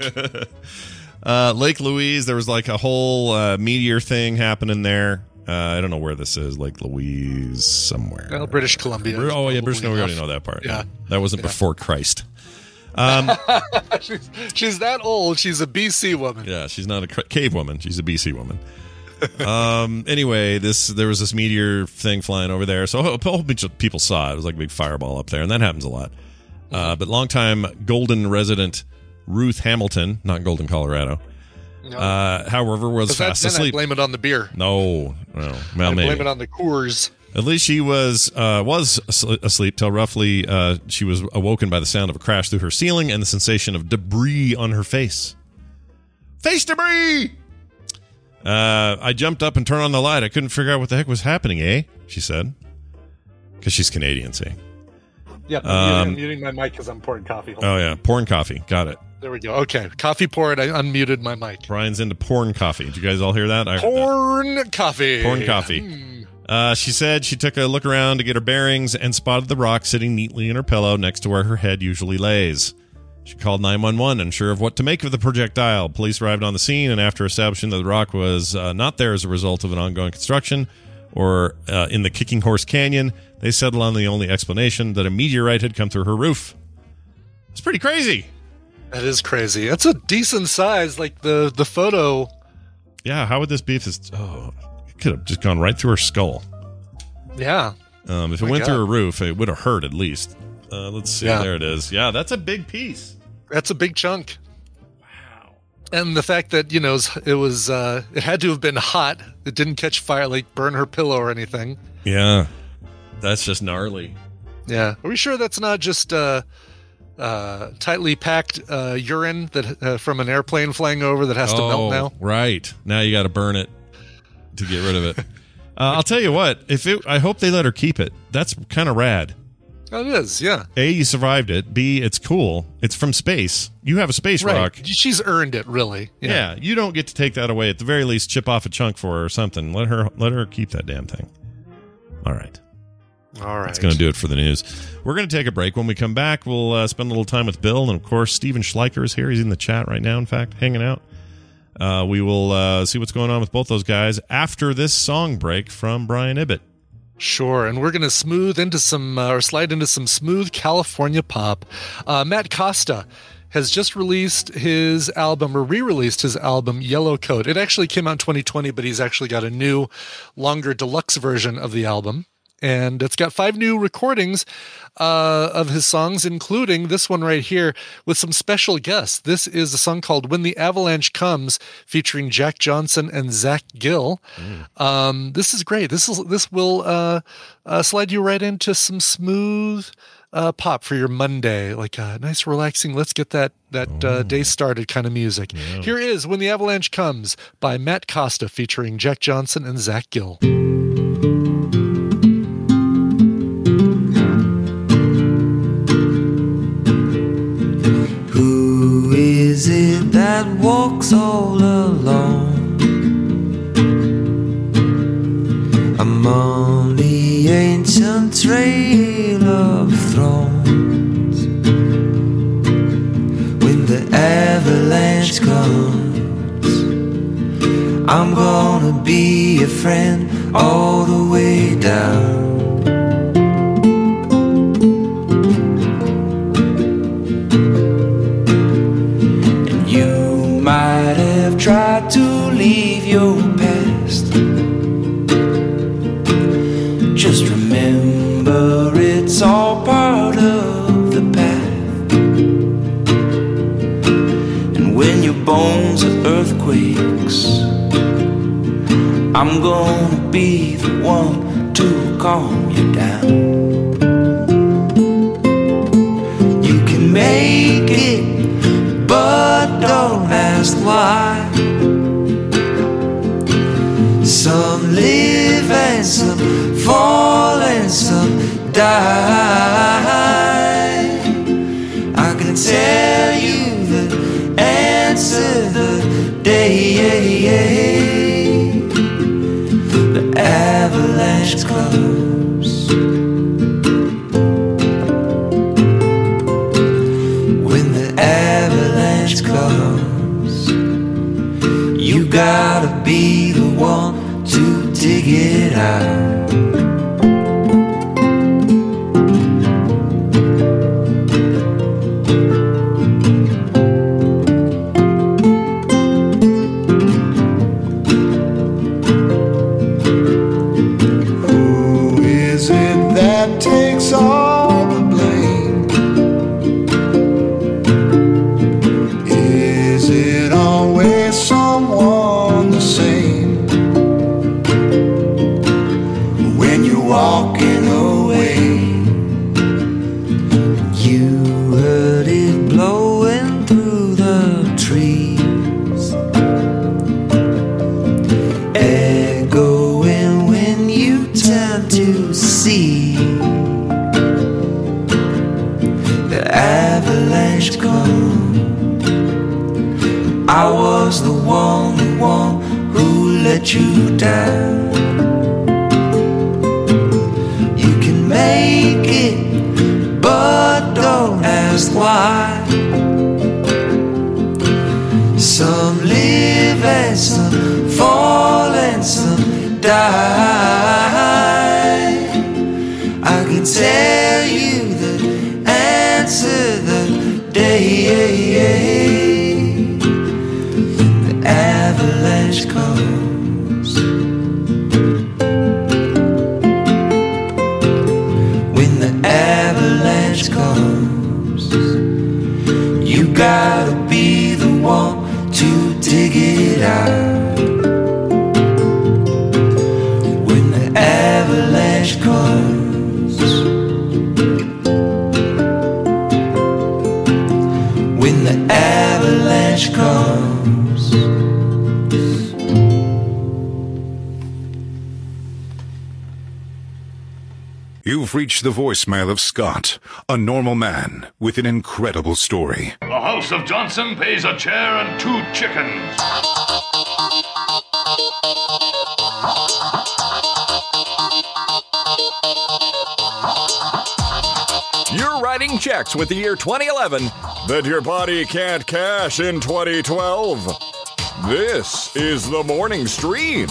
uh, Lake Louise, there was like a whole uh, meteor thing happening there. Uh, I don't know where this is, Lake Louise, somewhere. well, British Columbia. oh yeah, British. No, we already know that part. Yeah. that wasn't Yeah. before Christ. Um, she's, she's that old. She's a BC woman. Yeah, she's not a cave woman. She's a BC woman. um. Anyway, this there was this meteor thing flying over there, so a whole bunch of people saw it. It was like a big fireball up there, and that happens a lot. Uh, but longtime Golden resident Ruth Hamilton, not Golden, Colorado. Uh, however, was that- fast then I asleep. blame it on the beer. no, no, well, I maybe. blame it on the Coors. At least she was uh, was asleep till roughly uh, she was awoken by the sound of a crash through her ceiling and the sensation of debris on her face. Face debris. Uh, I jumped up and turned on the light. I couldn't figure out what the heck was happening. Eh? She said, because she's Canadian. See? Yeah, I'm, Um, muting, I'm muting my mic because I'm pouring coffee. Hold on. Oh yeah, pouring coffee. Got it. There we go. Okay, coffee poured. I unmuted my mic. Brian's into porn coffee. Did you guys all hear that? I heard that. Porn coffee. Porn coffee. Uh, she said she took a look around to get her bearings and spotted the rock sitting neatly in her pillow next to where her head usually lays. She called 911, unsure of what to make of the projectile. Police arrived on the scene, and after establishing that the rock was uh, not there as a result of an ongoing construction or uh, in the Kicking Horse Canyon, they settled on the only explanation that a meteorite had come through her roof. It's pretty crazy. That is crazy. That's a decent size. Like the the photo. Yeah, how would this be if this? Oh, it could have just gone right through her skull. Yeah. Um, if it My went God. through a roof, it would have hurt at least. Uh, let's see. Yeah. There it is. Yeah, that's a big piece. That's a big chunk. Wow. And the fact that you know it was uh, it had to have been hot. It didn't catch fire, like burn her pillow or anything. Yeah, that's just gnarly. Yeah. Are we sure that's not just uh, uh, tightly packed uh, urine that uh, from an airplane flying over that has to oh, melt now? right. Now you got to burn it to get rid of it. uh, I'll tell you what. If it, I hope they let her keep it. That's kind of rad. Oh, it is. Yeah. A, you survived it. B, it's cool. It's from space. You have a space Right. rock. She's earned it, really. Yeah. you don't get to take that away. At the very least, chip off a chunk for her or something. Let her let her keep that damn thing. All right. All right. That's going to do it for the news. We're going to take a break. When we come back, we'll uh, spend a little time with Bill. And of course, Steven Schleicher is here. He's in the chat right now, in fact, hanging out. Uh, we will uh, see what's going on with both those guys after this song break from Brian Ibbott. Sure, and we're going to smooth into some uh, or slide into some smooth California pop. Uh, Matt Costa has just released his album or re-released his album Yellow Coat. It actually came out in 2020, but he's actually got a new, longer deluxe version of the album. And it's got five new recordings uh, of his songs, including this one right here with some special guests. This is a song called When the Avalanche Comes, featuring Jack Johnson and Zach Gill. Um, this is great. This is this will uh, uh, slide you right into some smooth uh, pop for your Monday, like a nice, relaxing. Let's get that that uh, day started kind of music. Here is "When the Avalanche Comes" by Matt Costa, featuring Jack Johnson and Zach Gill. That walks all alone among the ancient trail of thrones? When the avalanche comes, I'm gonna be a friend all the way down. Tried to leave your past. Just remember it's all part of the path. And when your bones are earthquakes, I'm gonna be the one to calm you down. You can make it, but don't ask why. Some live and some fall and some die. I can tell you the answer the day the avalanche. Gotta be the one to dig it out. The avalanche come. I was the one, the one who let you down. You can make it but don't ask why. Some live and some fall and some die. You've reached the voicemail of Scott, a normal man with an incredible story. The House of Johnson pays a chair and two chickens. Writing checks with the year 2011 that your body can't cash in 2012. This is the morning stream.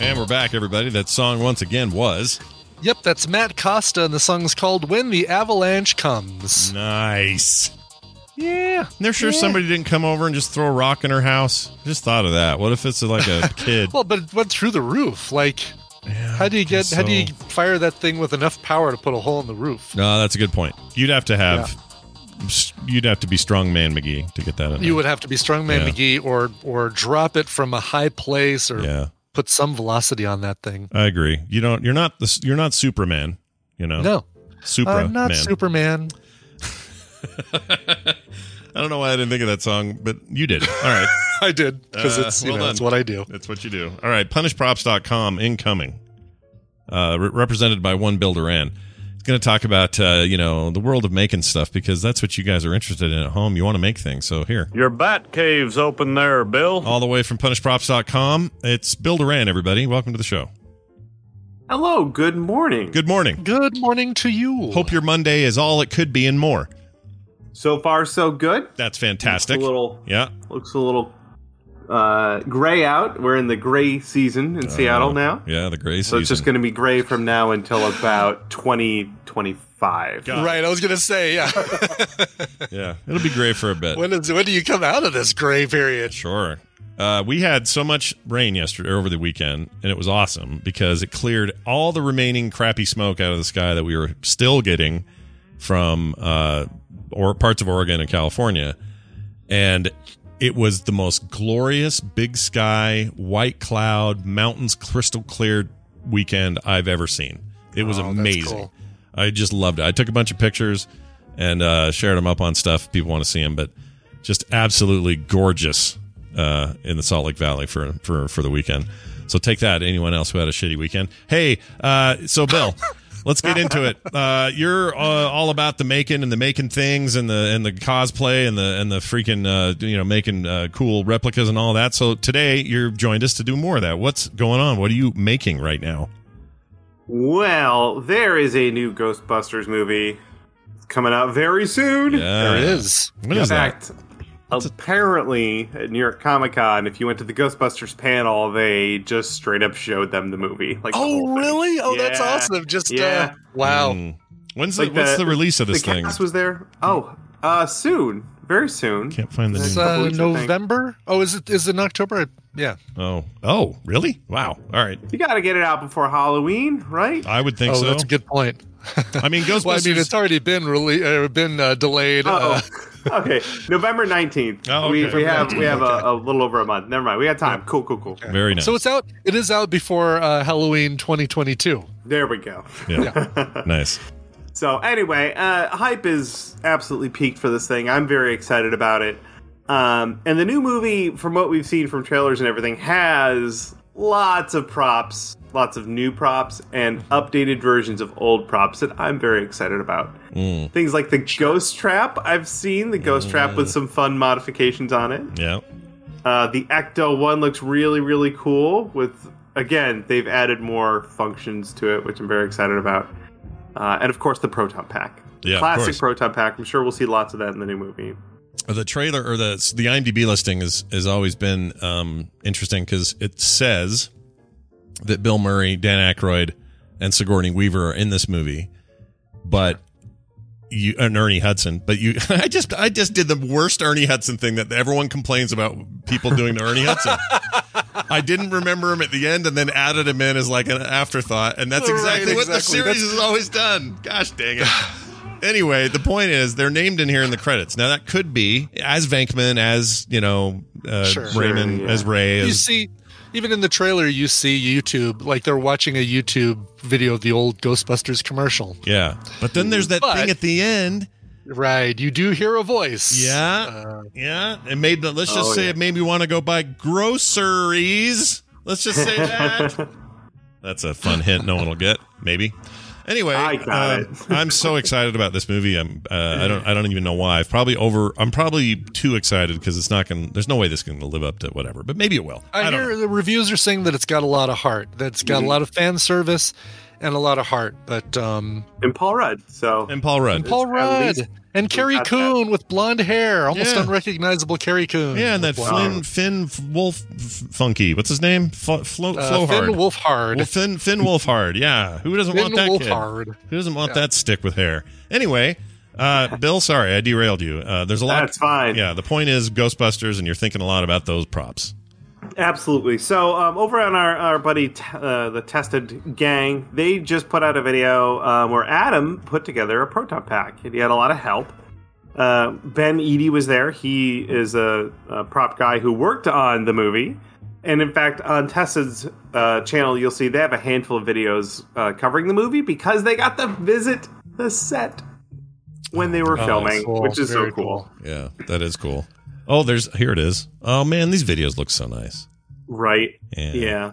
And we're back, everybody. That song once again was Yep, that's Matt Costa, and the song's called When the Avalanche Comes. nice. Yeah. They're sure yeah. somebody didn't come over and just throw a rock in her house. Just thought of that. What if it's like a kid? Well, but it went through the roof. Like, how do you get? guess How do you fire that thing with enough power to put a hole in the roof? No, that's a good point. You'd have to have, you'd have to be strongman McGee to get that in. You would have to be Strongman Yeah. McGee, or or drop it from a high place, or Yeah. put some velocity on that thing. I agree. You don't. You're not the. You're not Superman. You know. No, Supra I'm not. Superman. I don't know why I didn't think of that song, but you did. All right. I did because Uh, it's you well know done. it's what I do. That's what you do. All right. Punishprops.com incoming. Uh, re- represented by one Bill Doran. It's going to talk about, uh, you know, the world of making stuff because that's what you guys are interested in at home. You want to make things. So here. Your bat cave's open there, Bill. All the way from punishprops.com. It's Bill Doran, everybody. Welcome to the show. Hello, good morning. Good morning. Good morning to you. Hope your Monday is all it could be and more. So far, so good. That's fantastic. Looks a little, Yeah. looks a little uh, gray out. We're in the gray season in Seattle now. Yeah, the gray season. So it's just going to be gray from now until about 2025. Right, I was gonna say, yeah. Yeah. It'll be gray for a bit. when is when do you come out of this gray period? Sure. Uh, we had so much rain yesterday over the weekend, and it was awesome because it cleared all the remaining crappy smoke out of the sky that we were still getting from uh, or parts of Oregon and California, and it was the most glorious big sky, white cloud, mountains crystal clear weekend I've ever seen. It was Oh, amazing. cool. I just loved it. I took a bunch of pictures and uh, shared them up on stuff. if People want to see them, but just absolutely gorgeous uh, in the Salt Lake Valley for for for the weekend. So take that. Anyone else who had a shitty weekend? Hey, uh, so Bill, let's get into it. Uh, you're uh, all about the making and the making things and the and the cosplay and the and the freaking uh, you know making uh, cool replicas and all that. So today you're joined us to do more of that. What's going on? What are you making right now? Well, there is a new Ghostbusters movie coming out very soon. Yeah. There is. What In is that? Fact, apparently at New York Comic Con, if you went to the Ghostbusters panel, they just straight up showed them the movie. Like, the whole Oh, thing. really? Oh, that's awesome. Just Yeah. uh, wow. Mm. When's the, Like what's the release of this the thing? cast was there. Oh, uh, soon, very soon. Can't find the It's name. uh, weeks, November. Oh, is it? Is it in October? Yeah. Oh, oh, really? Wow. All right. You got to get it out before Halloween, right? I would think oh, so. that's a good point. I mean, Ghostbusters. Well, I mean, it's already been rele- uh, been uh, delayed. Uh, Oh, okay. November nineteenth. Oh, We okay. we have we have Okay. a, a little over a month. Never mind. We got time. Cool, cool, cool. very nice. So it's out. It is out before uh, Halloween 2022. There we go. yeah. nice. So anyway, uh, hype is absolutely peaked for this thing. I'm very excited about it. Um, and the new movie, from what we've seen from trailers and everything, has lots of props, lots of new props, and updated versions of old props that I'm very excited about. Mm. Things like the Ghost Trap. I've seen the Ghost Trap with some fun modifications on it. Yeah. Uh, the Ecto one looks really, really cool. With again, they've added more functions to it, which I'm very excited about. Uh, and of course, the Proton Pack, Yeah, classic. Proton Pack. I'm sure we'll see lots of that in the new movie. The trailer or the the IMDb listing is has always been um, interesting because it says that Bill Murray, Dan Aykroyd, and Sigourney Weaver are in this movie, but you and Ernie Hudson. But you, I just I just did the worst Ernie Hudson thing that everyone complains about people doing to Ernie Hudson. I didn't remember him at the end and then added him in as like an afterthought, and that's Right, exactly what the series That's- has always done. Gosh dang it. Anyway, the point is they're named in here in the credits. Now that could be as Venkman, as you know, uh, Sure. Raymond, Sure, yeah. as Ray, You as see, even in the trailer, you see YouTube like they're watching a YouTube video of the old Ghostbusters commercial. yeah. But then there's that But- thing at the end. Right. You do hear a voice. Yeah, Uh, yeah. It made. the- Let's just Oh, say yeah. it made me want to go buy groceries. Let's just say that. That's a fun hint. No one will get. Maybe. Anyway, I got um, it. I'm so excited about this movie. I'm. Uh, I don't. I don't even know why. I've probably over. I'm probably too excited because it's not going. There's no way this is going to live up to whatever. But maybe it will. I, I, don't hear know. the reviews are saying that it's got a lot of heart. That it's got a lot of fan service and a lot of heart. But um, And Paul Rudd. So And Paul Rudd. and Paul at Rudd and Carrie. Coon with blonde hair, almost Yeah. unrecognizable Carrie Coon. Yeah, and that Wow. Flynn Finn Wolf F- Funky. What's his name? F- Flo, Uh, Flowhard. Finn Wolfhard. Well, Finn Finn Wolfhard. Yeah, who doesn't Finn want that kid? Wolfhard. Who doesn't want that stick with hair? Anyway, uh, Bill, sorry I derailed you. Uh, there's a lot. That's fine. Yeah, the point is Ghostbusters, and you're thinking a lot about those props. Absolutely. So um, over on our, our buddy, uh, the Tested Gang, they just put out a video um, where Adam put together a proton pack. And he had a lot of help. Uh, ben Eadie was there. He is a, a prop guy who worked on the movie. And in fact, on Tested's uh, channel, you'll see they have a handful of videos uh, covering the movie because they got to visit the set when they were Oh, filming, cool. which is Very so cool. Yeah, that is cool. Oh, there's here it is. Oh man, these videos look so nice. Right. Yeah. yeah.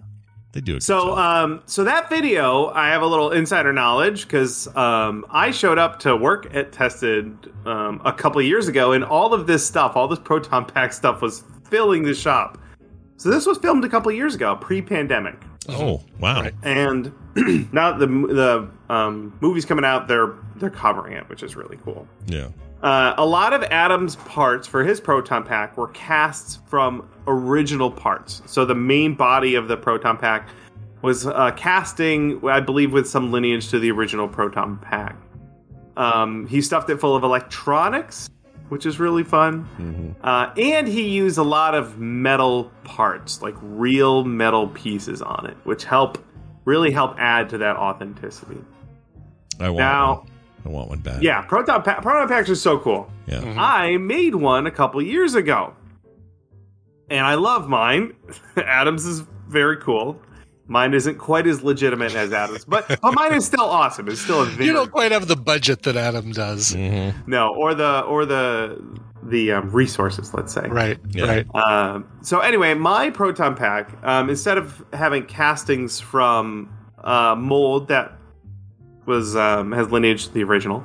They do it. So, um, so that video, I have a little insider knowledge because um, I showed up to work at Tested um, a couple of years ago, and all of this stuff, all this proton pack stuff, was filling the shop. So this was filmed a couple of years ago, pre-pandemic, oh wow. and now the the um, movie's coming out. They're they're covering it, which is really cool. Yeah. Uh, a lot of Adam's parts for his proton pack were casts from original parts. So the main body of the proton pack was uh, casting, I believe, with some lineage to the original proton pack. Um, he stuffed it full of electronics, which is really fun. Uh, and he used a lot of metal parts, like real metal pieces on it, which help really help add to that authenticity. I want. Now- one. I want one bad. Yeah, proton pa- proton packs are so cool. Yeah. I made one a couple years ago, and I love mine. Adams is very cool. Mine isn't quite as legitimate as Adams, but but mine is still awesome. It's still a very You don't quite have the budget that Adam does. Mm-hmm. no, or the or the the um, resources. Let's say Right. Yeah. Right. Um, so anyway, my proton pack, um, instead of having castings from uh, mold that was um, has lineage to the original.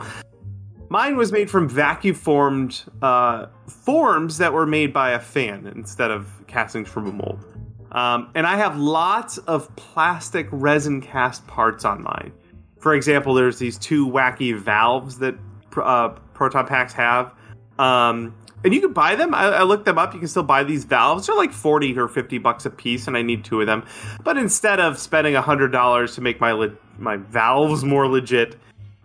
Mine was made from vacuum formed uh, forms that were made by a fan instead of castings from a mold. Um, and I have lots of plastic resin cast parts on mine. For example, there's these two wacky valves that uh, proton packs have. Um, and you can buy them. I, I, looked them up. You can still buy these valves. They're like 40 or 50 bucks a piece, and I need two of them. But instead of spending $100 to make my, my valves more legit,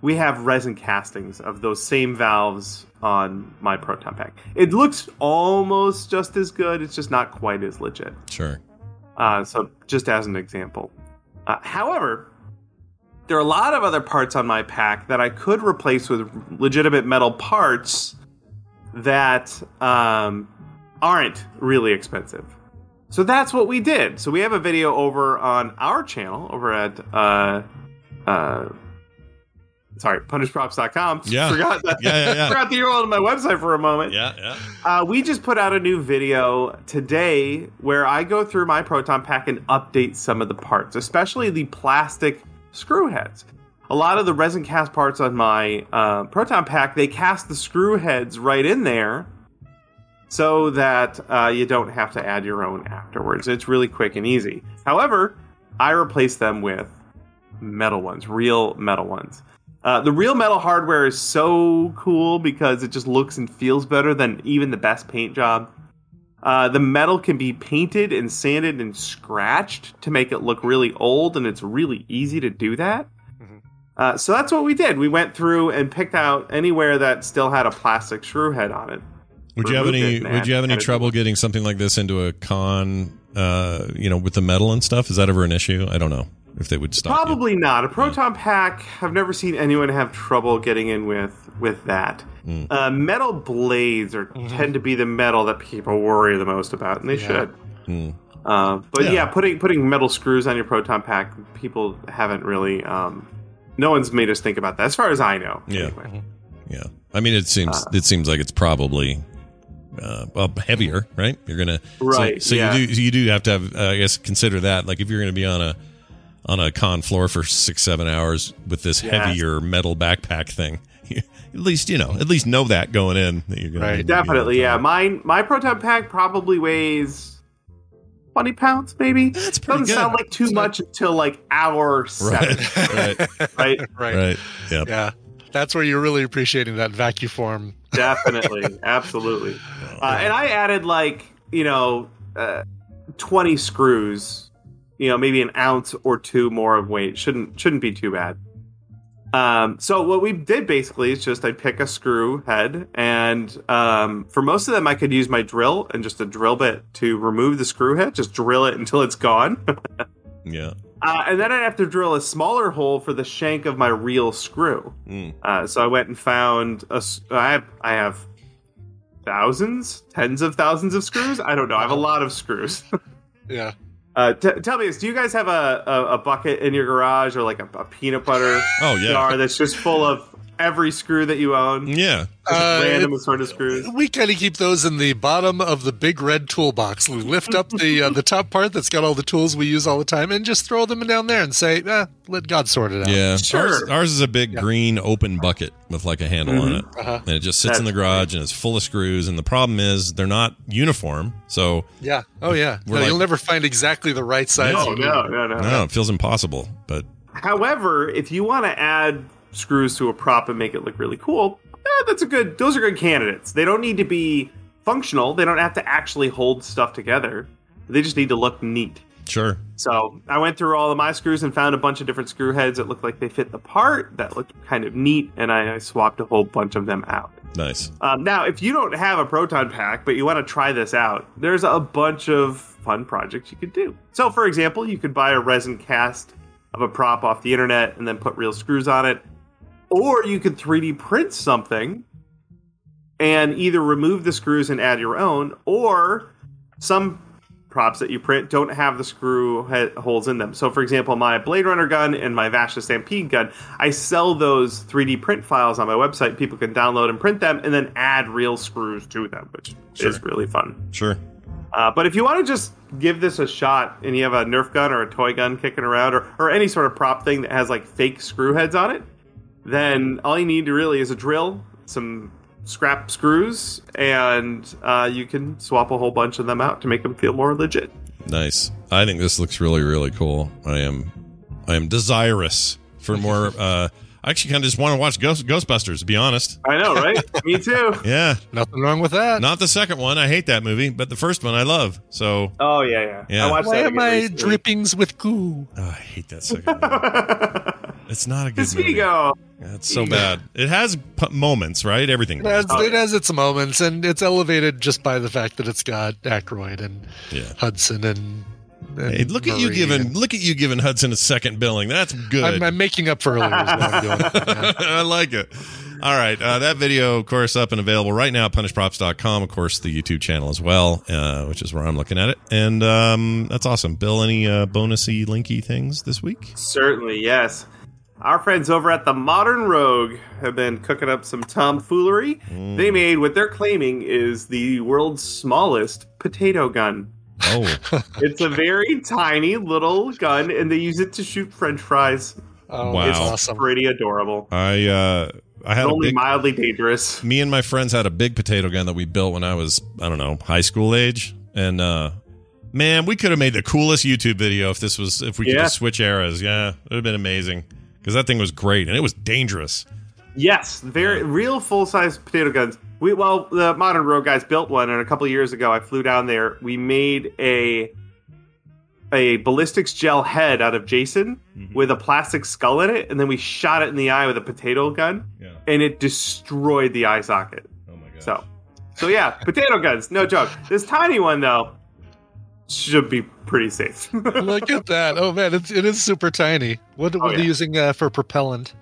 we have resin castings of those same valves on my proton pack. It looks almost just as good. It's just not quite as legit. Sure. Uh, so, just as an example. Uh, however, there are a lot of other parts on my pack that I could replace with legitimate metal parts that um, aren't really expensive. So that's what we did. So we have a video over on our channel over at uh, uh, sorry, punishedprops.com. Yeah. Forgot that. Yeah, yeah, yeah. Forgot the URL of my website for a moment. Yeah, yeah. Uh, we just put out a new video today where I go through my proton pack and update some of the parts, especially the plastic screw heads. A lot of the resin cast parts on my uh, proton pack, they cast the screw heads right in there so that uh, you don't have to add your own afterwards. It's really quick and easy. However, I replace them with metal ones, real metal ones. Uh, the real metal hardware is so cool because it just looks and feels better than even the best paint job. Uh, the metal can be painted and sanded and scratched to make it look really old, and it's really easy to do that. Uh, so that's what we did. We went through and picked out anywhere that still had a plastic screw head on it. Would you have any? it Would you have any trouble getting something like this into a con? Uh, you know, with the metal and stuff. Is that ever an issue? I don't know if they would stop. you. Probably not. A proton pack. I've never seen anyone have trouble getting in with with that. Hmm. Uh, metal blades are tend to be the metal that people worry the most about, and they Yeah. should. Hmm. Uh, but Yeah. yeah. putting putting metal screws on your proton pack, people haven't really. Um, no one's made us think about that, as far as I know. Yeah. Anyway. Yeah, I mean, it seems Uh. it seems like it's probably uh, well, heavier, right? You're gonna so- Right, So, yeah. you do you do have to have uh, I guess consider that like if you're going to be on a on a con floor for six seven hours with this Yes. heavier metal backpack thing, at least you know at least know that going in that you're going to Definitely, yeah. Mine, my proton pack probably weighs twenty pounds, maybe. That's pretty Doesn't good. sound like too much until like hour seven, Right, right, right? right. right. Yep. Yeah. That's where you're really appreciating that vacuum form. Definitely, absolutely. Uh, and I added like you know uh, twenty screws, you know maybe an ounce or two more of weight. Shouldn't shouldn't be too bad. Um, so what we did basically is just I pick a screw head, and um, for most of them I could use my drill and just a drill bit to remove the screw head. Just drill it until it's gone. Yeah. Uh, and then I'd have to drill a smaller hole for the shank of my real screw. Mm. Uh, so I went and found a. s- I have, I have thousands, tens of thousands of screws. I don't know. I have a lot of screws. Yeah. Uh, t- tell me this: Do you guys have a, a, a bucket in your garage or like a, a peanut butter Oh, yeah. jar that's just full of every screw that you own? Yeah. Uh, random it- sort of screws. We kind of keep those in the bottom of the big red toolbox. We lift up the uh, the top part that's got all the tools we use all the time, and just throw them down there and say, eh, "Let God sort it out." Yeah, Sure. Ours, ours is a big green open bucket with like a handle on it, Uh-huh. and it just sits in the That's garage and it's full of screws. And the problem is they're not uniform, so Yeah. Oh yeah. No, like- you'll never find exactly the right size. No, no, no, no. no, it feels impossible. But However, if you want to add screws to a prop and make it look really cool, eh, that's a good. Those are good candidates. They don't need to be functional. They don't have to actually hold stuff together. They just need to look neat. sure, So I went through all of my screws and found a bunch of different screw heads that looked like they fit the part, that looked kind of neat, and I, I swapped a whole bunch of them out. nice. Um, now, if you don't have a proton pack, but you want to try this out, there's a bunch of fun projects you could do. So, for example, you could buy a resin cast of a prop off the internet and then put real screws on it, or you could 3D print something and either remove the screws and add your own, or some props that you print don't have the screw holes in them. So, for example, my Blade Runner gun and my Vash the Stampede gun, I sell those 3D print files on my website. People can download and print them and then add real screws to them, which is really fun. Sure. Uh, but if you want to just give this a shot and you have a Nerf gun or a toy gun kicking around or, or any sort of prop thing that has like fake screw heads on it, then all you need to really is a drill, some scrap screws, and uh, you can swap a whole bunch of them out to make them feel more legit. Nice. I think this looks really, really cool. I am, I am desirous for more. Uh, I actually kind of just want to watch Ghost, Ghostbusters. To be honest. I know, right? Me too. Yeah. Nothing wrong with that. Not the second one. I hate that movie, but the first one I love. So. Oh yeah, yeah. Yeah. I watched Why that am I recently. drippings with goo? Oh, I hate that second one. it's not a good movie. Vigo. It's so bad. It has p- moments, right? Everything. It has, it has its moments, and it's elevated just by the fact that it's got Aykroyd and Yeah. Hudson and. and Hey, look at you giving and- look at you giving Hudson a second billing. That's good. I'm, I'm making up for earlier. I'm doing. I like it. All right. Uh, that video, of course, up and available right now at punishedprops.com. Of course, the YouTube channel as well, uh, which is where I'm looking at it. And um, that's awesome. Bill, any uh, bonusy, linky things this week? Certainly, yes. Our friends over at the Modern Rogue have been cooking up some tomfoolery. They made what they're claiming is the world's smallest potato gun. Oh, It's a very tiny little gun, and they use it to shoot French fries. Oh, Wow. it's It's awesome. pretty adorable. I uh, I had a Only big. mildly dangerous. me and my friends had a big potato gun that we built when I was I don't know high school age, and uh, man, we could have made the coolest YouTube video if this was if we could Yeah. just switch eras. Yeah, it would have been amazing because that thing was great and it was dangerous. Yes, very real full size potato guns. We well, the Modern Rogue guys built one, and a couple years ago, I flew down there. We made a a ballistics gel head out of Jason mm-hmm. with a plastic skull in it, and then we shot it in the eye with a potato gun, Yeah. and it destroyed the eye socket. Oh my god. So, so yeah, potato guns, no joke. This tiny one though should be pretty safe. Look at that. Oh man, it's, it is super tiny. What, what are Oh, yeah. you using uh, for propellant?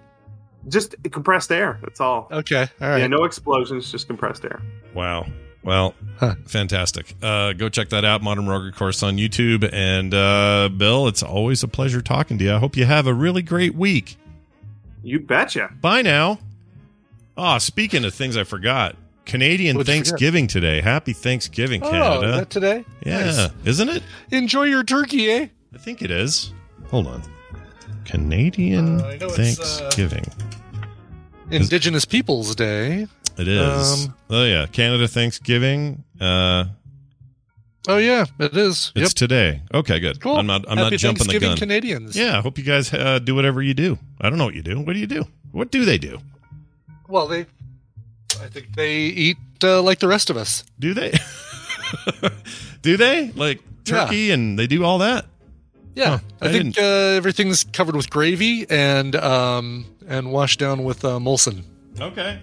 just compressed air. That's all. Okay, all right. Yeah, no explosions, just compressed air. Wow. Well, Huh. fantastic. Uh, go check that out, Modern Rogue, of course, on YouTube. And uh, Bill, it's always a pleasure talking to you. I hope you have a really great week. You betcha. Bye now. Oh, speaking of things I forgot, Canadian What'd? Thanksgiving today. Happy Thanksgiving, Oh, Canada. is that today? yeah, Nice. isn't it? Enjoy your turkey, eh? I think it is. Hold on. Canadian Uh, I know it's, uh, Thanksgiving. Indigenous Peoples Day. It is. um, oh yeah, Canada Thanksgiving. Uh, Oh yeah, it is. it's yep. today. Okay, good. Cool. I'm not. I'm Happy not jumping the gun. Canadians. Yeah, I hope you guys uh, do whatever you do. I don't know what you do. What do you do? What do they do? Well, they. I think they eat uh, like the rest of us. Do they? do they like turkey and they do all that? Yeah, Huh, I, I think uh, everything's covered with gravy and um and washed down with uh, Molson. Okay.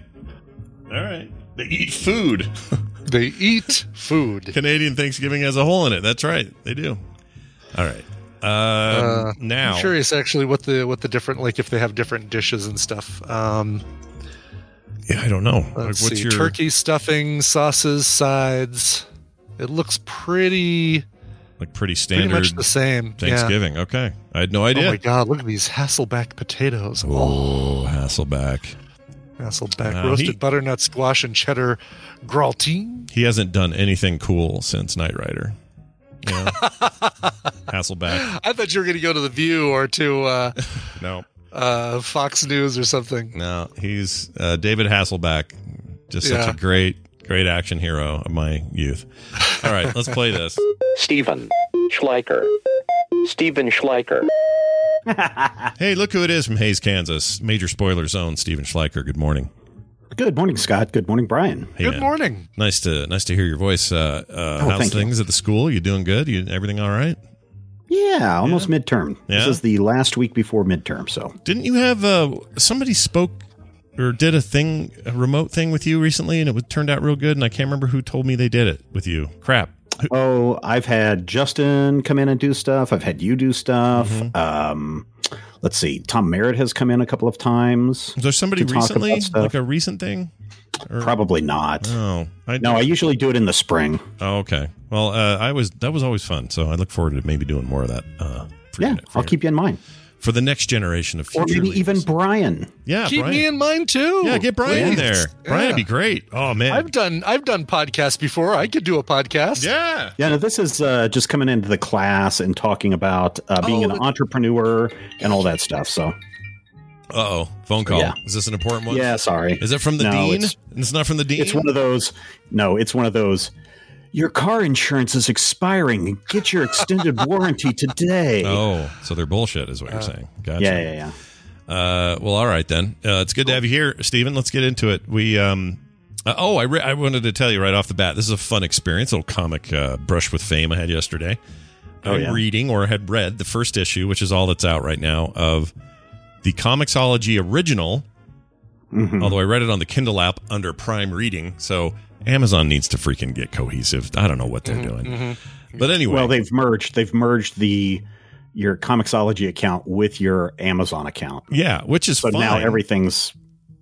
All right. They eat food. They eat food. Canadian Thanksgiving has a hole in it. That's right. They do. All right. Um, Uh, now, I'm curious actually what the what the different like if they have different dishes and stuff. Um, yeah, I don't know. Let's what's see, your turkey stuffing, sauces, sides. It looks pretty like pretty pretty standard much the same. Thanksgiving? Okay, I had no idea. Oh my god! Look at these Hasselback potatoes. Oh, Hasselback. Hasselback Uh, roasted he- butternut squash and cheddar gratin. He hasn't done anything cool since Knight Rider. Know? Hasselback. I thought you were going to go to the View or to uh, No, uh, Fox News or something. no. He's uh, David Hasselback. Just Yeah. such a great, great action hero of my youth. All right, let's play this. Stephen Schleicher. Stephen Schleicher. Hey, look who it is from Hays, Kansas. Major spoiler zone. Stephen Schleicher. Good morning. Good morning, Scott. Good morning, Brian. Hey, Good man. morning. Nice to nice to hear your voice. Uh, uh, Oh, how's thank you. things at the school? You doing good? You everything all right? Yeah, almost midterm. Yeah? This is the last week before midterm, so Didn't you have uh, somebody spoke or did a thing, a remote thing with you recently, and it was, turned out real good? And I can't remember who told me they did it with you. Crap. Oh, I've had Justin come in and do stuff. I've had you do stuff. Mm-hmm. Um, let's see. Tom Merritt has come in a couple of times. Was there somebody recently, like a recent thing? Or- Probably not. Oh, I, No, I usually do it in the spring. Oh, okay. Well, uh, I was that was always fun, so I look forward to maybe doing more of that. Uh, for Yeah, your- for I'll your- keep you in mind. for the next generation of future Or maybe leaders. even Brian. yeah, Keep Brian. me in mind too. yeah, get Brian in Please. there. Brian would be great. Oh man, I've done I've done podcasts before. I could do a podcast. yeah. Yeah, no, this is uh, just coming into the class and talking about uh, being Oh, an entrepreneur and all that stuff. So Uh oh, phone call. Yeah. Is this an important one? Yeah, sorry. Is it from the No, dean? it's- It's, not from the dean. It's one of those. No, it's one of those. Your car insurance is expiring. Get your extended warranty today. Oh, so they're bullshit, is what you're saying. Gotcha. Yeah, yeah, yeah. Uh, well, all right then. Uh, it's good to have you here, Stephen. Let's get into it. We um, uh, oh, I re- I wanted to tell you right off the bat. This is a fun experience. A little comic uh, brush with fame I had yesterday. Oh, I'm yeah. reading or had read the first issue, which is all that's out right now of the Comixology original. Mhm. Although I read it on the Kindle app under Prime Reading, so Amazon needs to freaking get cohesive. I don't know what they're doing, but anyway. Well, they've merged. They've merged the your Comixology account with your Amazon account. yeah, which is So fine. now everything's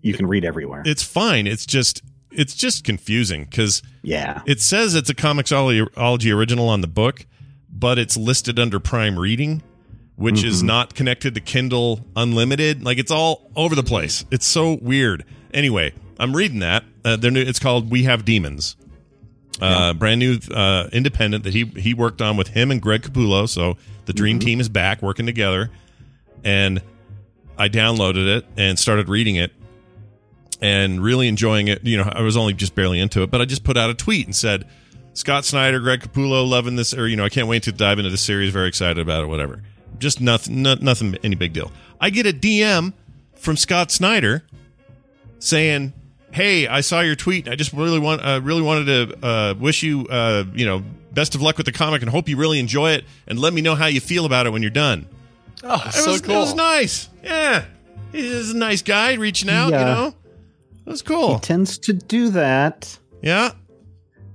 you can read everywhere. it's fine. It's just it's just confusing because yeah, it says it's a Comixology original on the book, but it's listed under Prime Reading, which is Mhm. not connected to Kindle Unlimited. Like it's all over the place. It's so weird. Anyway, I'm reading that. Uh, they're new, it's called We Have Demons. Uh, brand new uh, independent that he he worked on with him and Greg Capullo. So the dream team is back working together, and I downloaded it and started reading it and really enjoying it. You know, I was only just barely into it, but I just put out a tweet and said, Scott Snyder, Greg Capullo, loving this, or, you know, I can't wait to dive into this series. Very excited about it, whatever. Just nothing, no, nothing, any big deal. I get a DM from Scott Snyder saying, Hey, I saw your tweet. I just really want, uh, really wanted to uh, wish you, uh, you know, best of luck with the comic and hope you really enjoy it. And let me know how you feel about it when you're done. Oh, It so was, cool. It was nice. Yeah, he's a nice guy reaching out. You know, it was cool. he tends to do that. Yeah.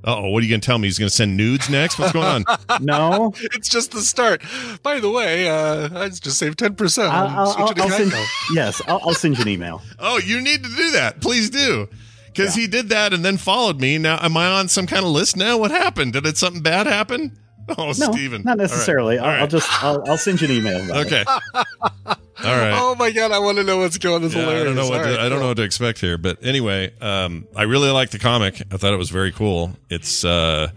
Oh, what are you going to tell me? He's going to send nudes next? What's going on? No, it's just the start. By the way, uh, I just saved ten percent. I'll, I'll, I'll, I'll send, yes, I'll, I'll send you an email. oh, you need to do that. Please do. Because he did that and then followed me. Now, am I on some kind of list now? What happened? Did it something bad happen? Oh, No, Stephen. not necessarily. All I'll, right. I'll just I'll, I'll send you an email. About Okay. It. All right. Oh my god, I want to know what's going. This Yeah, I don't know what All to, right, I don't cool. know what to expect here, but anyway, um, I really like the comic. I thought it was very cool. It's uh,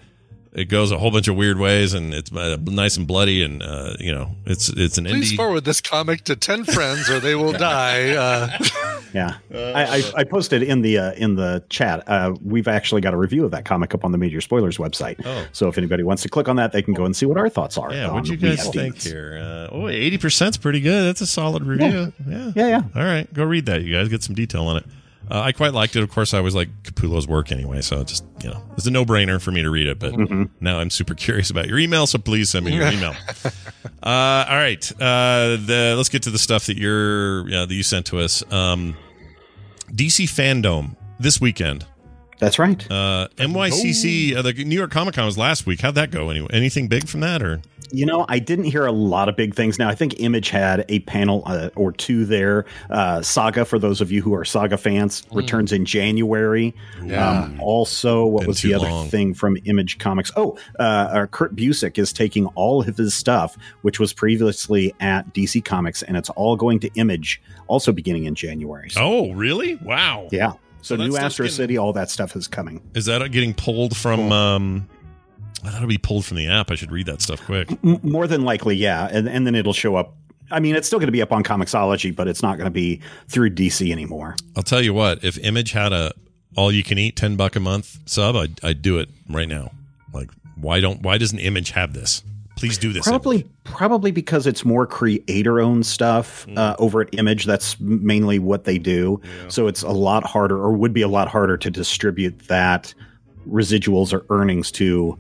it goes a whole bunch of weird ways, and it's uh, nice and bloody, and uh, you know, it's it's an Please indie. forward this comic to ten friends, or they will die. Uh, Yeah, I, I, I posted in the uh, in the chat. Uh, we've actually got a review of that comic up on the Major Spoilers website. Oh. So if anybody wants to click on that, they can go and see what our thoughts are. Yeah, on what'd you guys think Demons. here? Uh, oh, 80%'s pretty good. That's a solid review. Yeah. Yeah, yeah. All right, go read that, you guys. Get some detail on it. Uh, I quite liked it. Of course, I always like Capullo's work anyway, so just, you know, it's a no brainer for me to read it. But Mm-hmm. now I'm super curious about your email, so please send me your email. uh, all right. Uh, the, let's get to the stuff that you're, yeah, that you sent to us. Um, DC Fandom this weekend. That's right. Uh, NYCC, uh, the New York Comic Con was last week. How'd that go? Anyway, anything big from that, or You know, I didn't hear a lot of big things. Now, I think Image had a panel uh, or two there. Uh, Saga, for those of you who are Saga fans, returns in January. Yeah. Um, also, what Been was too the other long. thing from Image Comics? Oh, uh, uh, Kurt Busiek is taking all of his stuff, which was previously at DC Comics, and it's all going to Image, also beginning in January. So, oh, really? Wow. yeah. So, So new Astro getting- City, all that stuff is coming. Is that getting pulled from? Um, I thought it'd be pulled from the app. I should read that stuff quick. M- more than likely, yeah, and and then it'll show up. I mean, it's still going to be up on Comixology, but it's not going to be through DC anymore. I'll tell you what. If Image had a all you can eat ten buck a month sub, I'd, I'd do it right now. Like, why don't? Why doesn't Image have this? Please do this. Probably, probably because it's more creator-owned stuff uh, over at Image. That's mainly what they do. So it's a lot harder, or would be a lot harder, to distribute that residuals or earnings to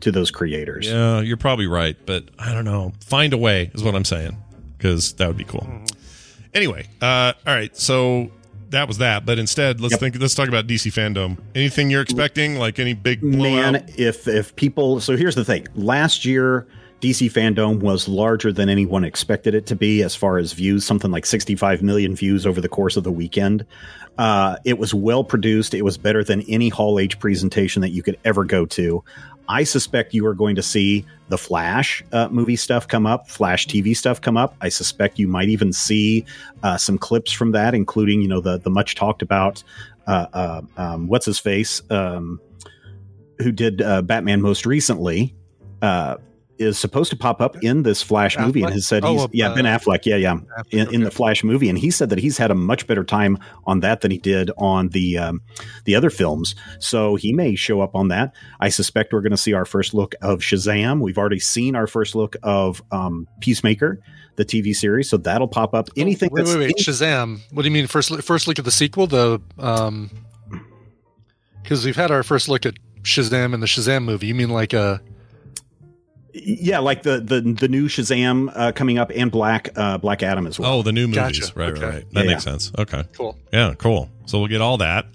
to those creators. Yeah, you're probably right, but I don't know. Find a way is what I'm saying because that would be cool. Anyway, uh, all right. So that was that, but instead, let's Yep. think. Let's talk about DC fandom. Anything you're expecting? Like any big blowout? Man, if if people so here's the thing. Last year DC Fandom was larger than anyone expected it to be as far as views, something like 65 million views over the course of the weekend. Uh, it was well produced. It was better than any Hall H presentation that you could ever go to. I suspect you are going to see the Flash uh, movie stuff come up, Flash TV stuff come up. I suspect you might even see uh, some clips from that, including you know the the much talked about uh, uh, um, what's his face. Um, who did uh, Batman most recently, uh, is supposed to pop up in this Flash movie, and Affleck? has said Oh, he's uh, yeah Ben Affleck, yeah, yeah, in, in the Flash movie, and he said that he's had a much better time on that than he did on the um, the other films. So he may show up on that. I suspect we're going to see our first look of Shazam. We've already seen our first look of um, Peacemaker, the TV series, so that'll pop up. Anything Wait, that's wait, wait. Shazam. What do you mean? First, first look at the sequel. The um, because we've had our first look at Shazam and the Shazam movie. You mean like a yeah, like the the the new Shazam uh, coming up and Black uh, Black Adam as well. Oh, the new movies. Gotcha. Right, Okay. right, right. That Yeah, makes yeah. sense. Okay. Cool. Yeah, cool. So we'll get all that.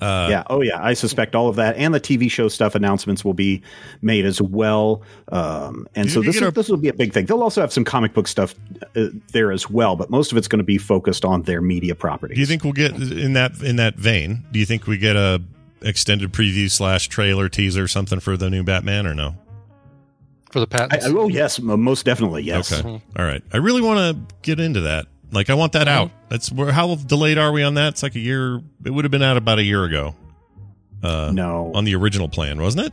Uh, yeah. Oh, yeah. I suspect all of that and the TV show stuff announcements will be made as well. Um, and You- so this get will, a- this will be a big thing. They'll also have some comic book stuff uh, there as well, but most of it's going to be focused on their media properties. Do you think we'll get in that in that vein? Do you think we get a extended preview slash trailer teaser or something for the new Batman or no? For the I, patents? I- oh, yes. Most definitely. Yes. Okay. All right. I really want to get into that. Like, I want that out. That's where. How delayed are we on that? It's like a year. It would have been out about a year ago. Uh, no. On the original plan, wasn't it?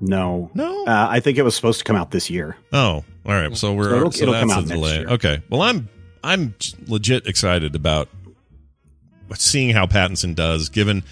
No. No. Uh, I think it was supposed to come out this year. Oh, all right. So we're So it'll- so it'll that's come a out next delay. year. Okay. Well, I'm I'm legit excited about seeing how Pattinson does. Given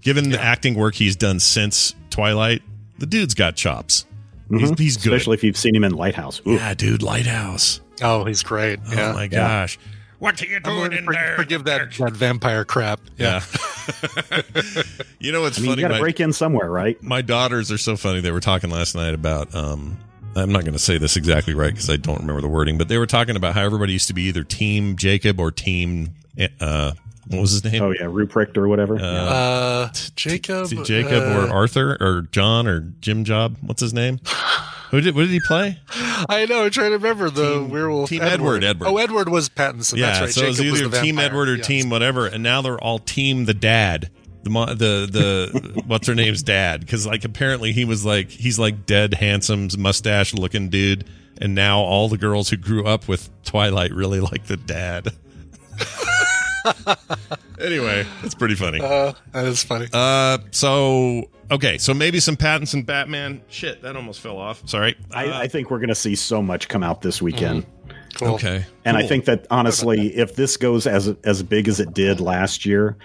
given the acting work he's done since Twilight, the dude's got chops. He's, Mhm. he's good. Especially if you've seen him in Lighthouse. Ooh. yeah, dude. Lighthouse. Oh, he's great. Yeah. Oh my gosh. What are you doing in for- there? Forgive that, that vampire crap. Yeah. you know what's I mean, funny? you got to break in somewhere, right? my daughters are so funny. They were talking last night about. Um, I'm not going to say this exactly right because I don't remember the wording, but they were talking about how everybody used to be either Team Jacob or Team. Uh, what was his name? Oh, yeah. Ruprecht or whatever. Uh, Jacob. T- Jacob or uh, Arthur or John or Jim Job. What's his name? Who did? What did he play? I know. I'm trying to remember the werewolf. Team Edward, Edward. Oh, Edward was Pattinson. yeah, That's right. so it was Jacob was either the Team. Edward or Yes. Team whatever, and now they're all Team the Dad. The the the what's her name's dad because like apparently he was like he's like dead handsome mustache looking dude and now all the girls who grew up with Twilight really like the dad. anyway, it's pretty funny. Uh, that is funny. Uh, so okay, so maybe some patents and Batman. Shit, that almost fell off. Sorry. I, I think we're going to see so much come out this weekend. Cool. Okay, And I think that honestly, if this goes as as big as it did last year,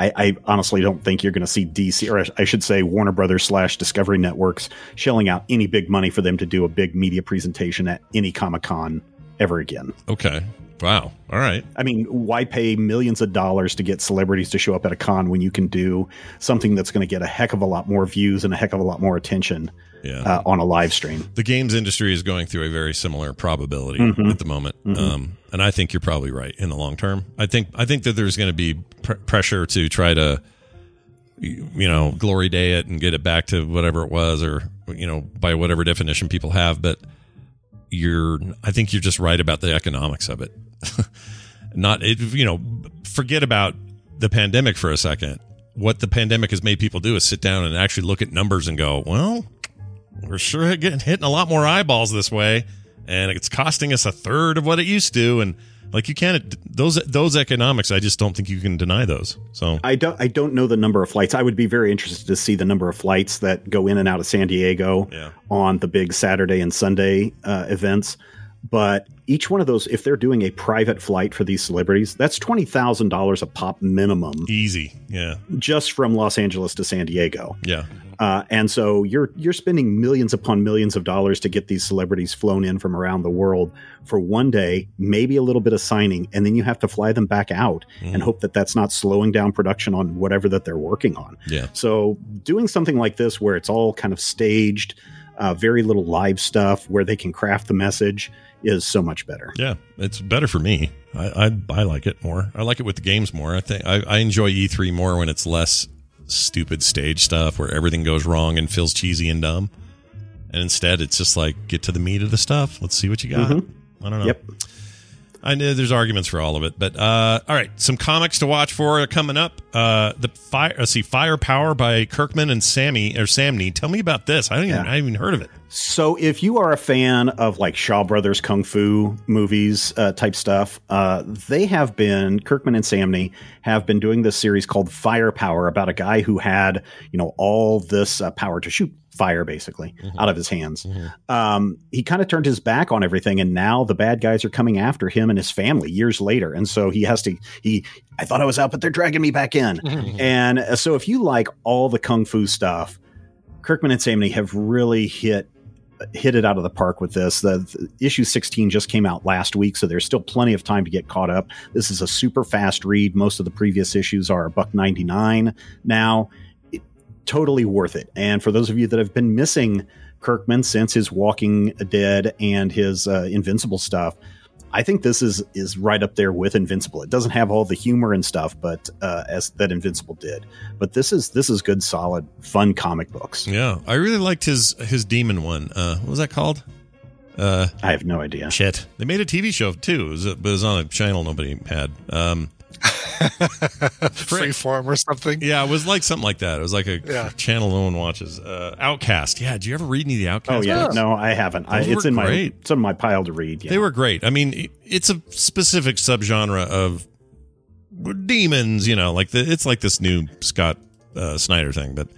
I, I honestly don't think you're going to see DC, or I should say Warner Brothers slash Discovery Networks, shelling out any big money for them to do a big media presentation at any Comic Con ever again. Okay. Wow. All right. I mean, why pay millions of dollars to get celebrities to show up at a con when you can do something that's going to get a heck of a lot more views and a heck of a lot more attention Yeah. uh, on a live stream? the games industry is going through a very similar probability Mhm. at the moment, Mhm. um, and I think you're probably right in the long term. I think I think that there's going to be pr- pressure to try to, you know, glory day it and get it back to whatever it was, or you know, by whatever definition people have. But you're, I think you're just right about the economics of it. Not, it, you know, forget about the pandemic for a second. What the pandemic has made people do is sit down and actually look at numbers and go, well, we're sure getting hitting a lot more eyeballs this way, and it's costing us a third of what it used to. And like you can't those those economics, I just don't think you can deny those. So I don't. I don't know the number of flights. I would be very interested to see the number of flights that go in and out of San Diego Yeah. on the big Saturday and Sunday uh, events. But each one of those, if they're doing a private flight for these celebrities, that's twenty thousand dollars a pop minimum, easy, yeah, just from Los Angeles to San Diego. yeah, Uh, and so you're you're spending millions upon millions of dollars to get these celebrities flown in from around the world for one day, maybe a little bit of signing, and then you have to fly them back out and hope that that's not slowing down production on whatever that they're working on. yeah. So doing something like this where it's all kind of staged, uh, very little live stuff where they can craft the message is so much better. Yeah, it's better for me. I, I I like it more. I like it with the games more. I think I, I enjoy E3 more when it's less stupid stage stuff where everything goes wrong and feels cheesy and dumb. And instead, it's just like get to the meat of the stuff. Let's see what you got. Mhm. I don't know. Yep. I know there's arguments for all of it, but uh, all right, some comics to watch for coming up. Uh, the fire, let's see, Firepower by Kirkman and Sammy or Samnee. Tell me about this. I don't even, Yeah. I haven't even heard of it. So, if you are a fan of like Shaw Brothers kung fu movies uh, type stuff, uh, they have been Kirkman and Samnee have been doing this series called Firepower about a guy who had you know all this uh, power to shoot fire basically out of his hands. Um, he kind of turned his back on everything, and now the bad guys are coming after him and his family years later. And so he has to. He, I thought I was out, but they're dragging me back in. and uh, so if you like all the kung fu stuff, Kirkman and Samnee have really hit hit it out of the park with this. The, the issue 16 just came out last week, so there's still plenty of time to get caught up. This is a super fast read. Most of the previous issues are a buck 99 now. Totally worth it. And for those of you that have been missing Kirkman since his Walking Dead and his uh, Invincible stuff, I think this is is right up there with Invincible. It doesn't have all the humor and stuff, but uh, as that Invincible did. But this is this is good, solid, fun comic books. Yeah, I really liked his his demon one. Uh, what was that called? Uh, I have no idea. Shit, they made a TV show too. It was, it was on a channel nobody had. Um, Freeform or something. Yeah, it was like something like that. It was like a Yeah. channel no one watches. Uh, Outcast. Yeah, did you ever read any of the Outcast? Oh yeah, books? no, I haven't. I, it's in great. my it's on my pile to read. Yeah. They were great. I mean, it- it's a specific subgenre of demons. You know, like the, it's like this new Scott uh, Snyder thing, but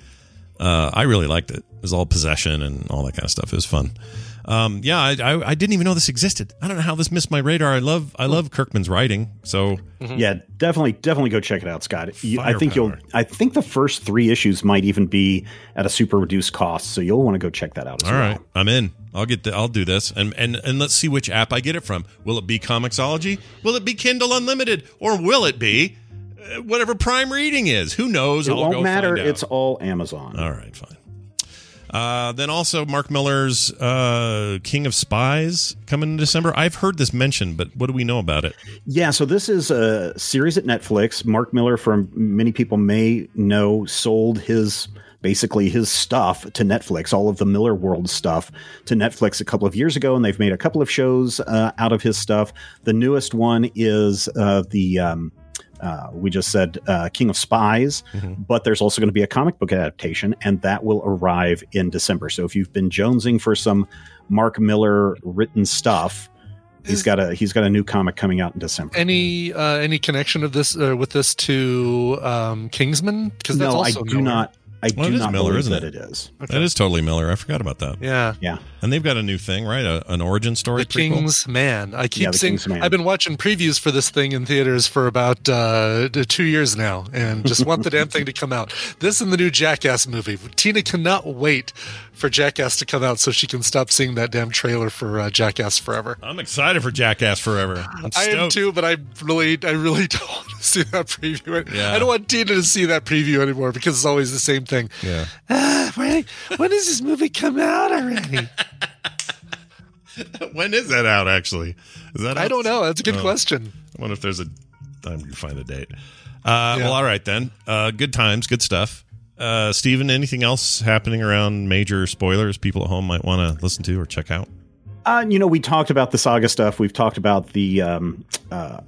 uh, I really liked it. It was all possession and all that kind of stuff. It was fun. Um, yeah, I, I, I didn't even know this existed. I don't know how this missed my radar. I love I love Kirkman's writing. So Yeah, definitely, definitely go check it out, Scott. You, I think you'll. I think the first three issues might even be at a super reduced cost, so you'll want to go check that out as All well. right, I'm in. I'll get. The, I'll do this, and and and let's see which app I get it from. Will it be Comixology? Will it be Kindle Unlimited, or will it be uh, whatever Prime Reading is? Who knows? It I'll won't go matter. find out. It's all Amazon. All right, fine. Uh, then also Mark Millar's uh, King of Spies coming in December. I've heard this mentioned, but what do we know about it? Yeah, so this is a series at Netflix. Mark Millar, from many people may know, sold his basically his stuff to Netflix, all of the Millarworld stuff to Netflix a couple of years ago, and they've made a couple of shows uh, out of his stuff. The newest one is uh, the. Um, uh, we just said uh, King of Spies, but there's also going to be a comic book adaptation, and that will arrive in December. So if you've been jonesing for some Mark Millar written stuff, he's got a he's got a new comic coming out in December. Any uh, any connection of this uh, with this to um, Kingsman? Because that's no, I also do Millar. not. I Well, do it is not Millar, believe isn't that it? it is. That is totally Millar. I forgot about that. Yeah. Yeah. And they've got a new thing, right? A, an origin story. The King's Man. I keep Yeah, seeing. I've been watching previews for this thing in theaters for about uh, two years now, and just want the damn thing to come out. This and the new Jackass movie. Tina cannot wait for Jackass to come out so she can stop seeing that damn trailer for uh, Jackass Forever. I'm excited for Jackass Forever. I'm I am too, but I really, I really don't want to see that preview. Yeah. I don't want Tina to see that preview anymore because it's always the same thing. Yeah. Ah, when, when does this movie come out already? when is that out? Actually, is that? I don't know. That's a good Oh. question. I wonder if there's a time you find a date. Uh, Well, all right then. Uh, good times, good stuff. Uh, Stephen, anything else happening around major spoilers people at home might want to listen to or check out? Uh, you know, we talked about the saga stuff. We've talked about the um, uh,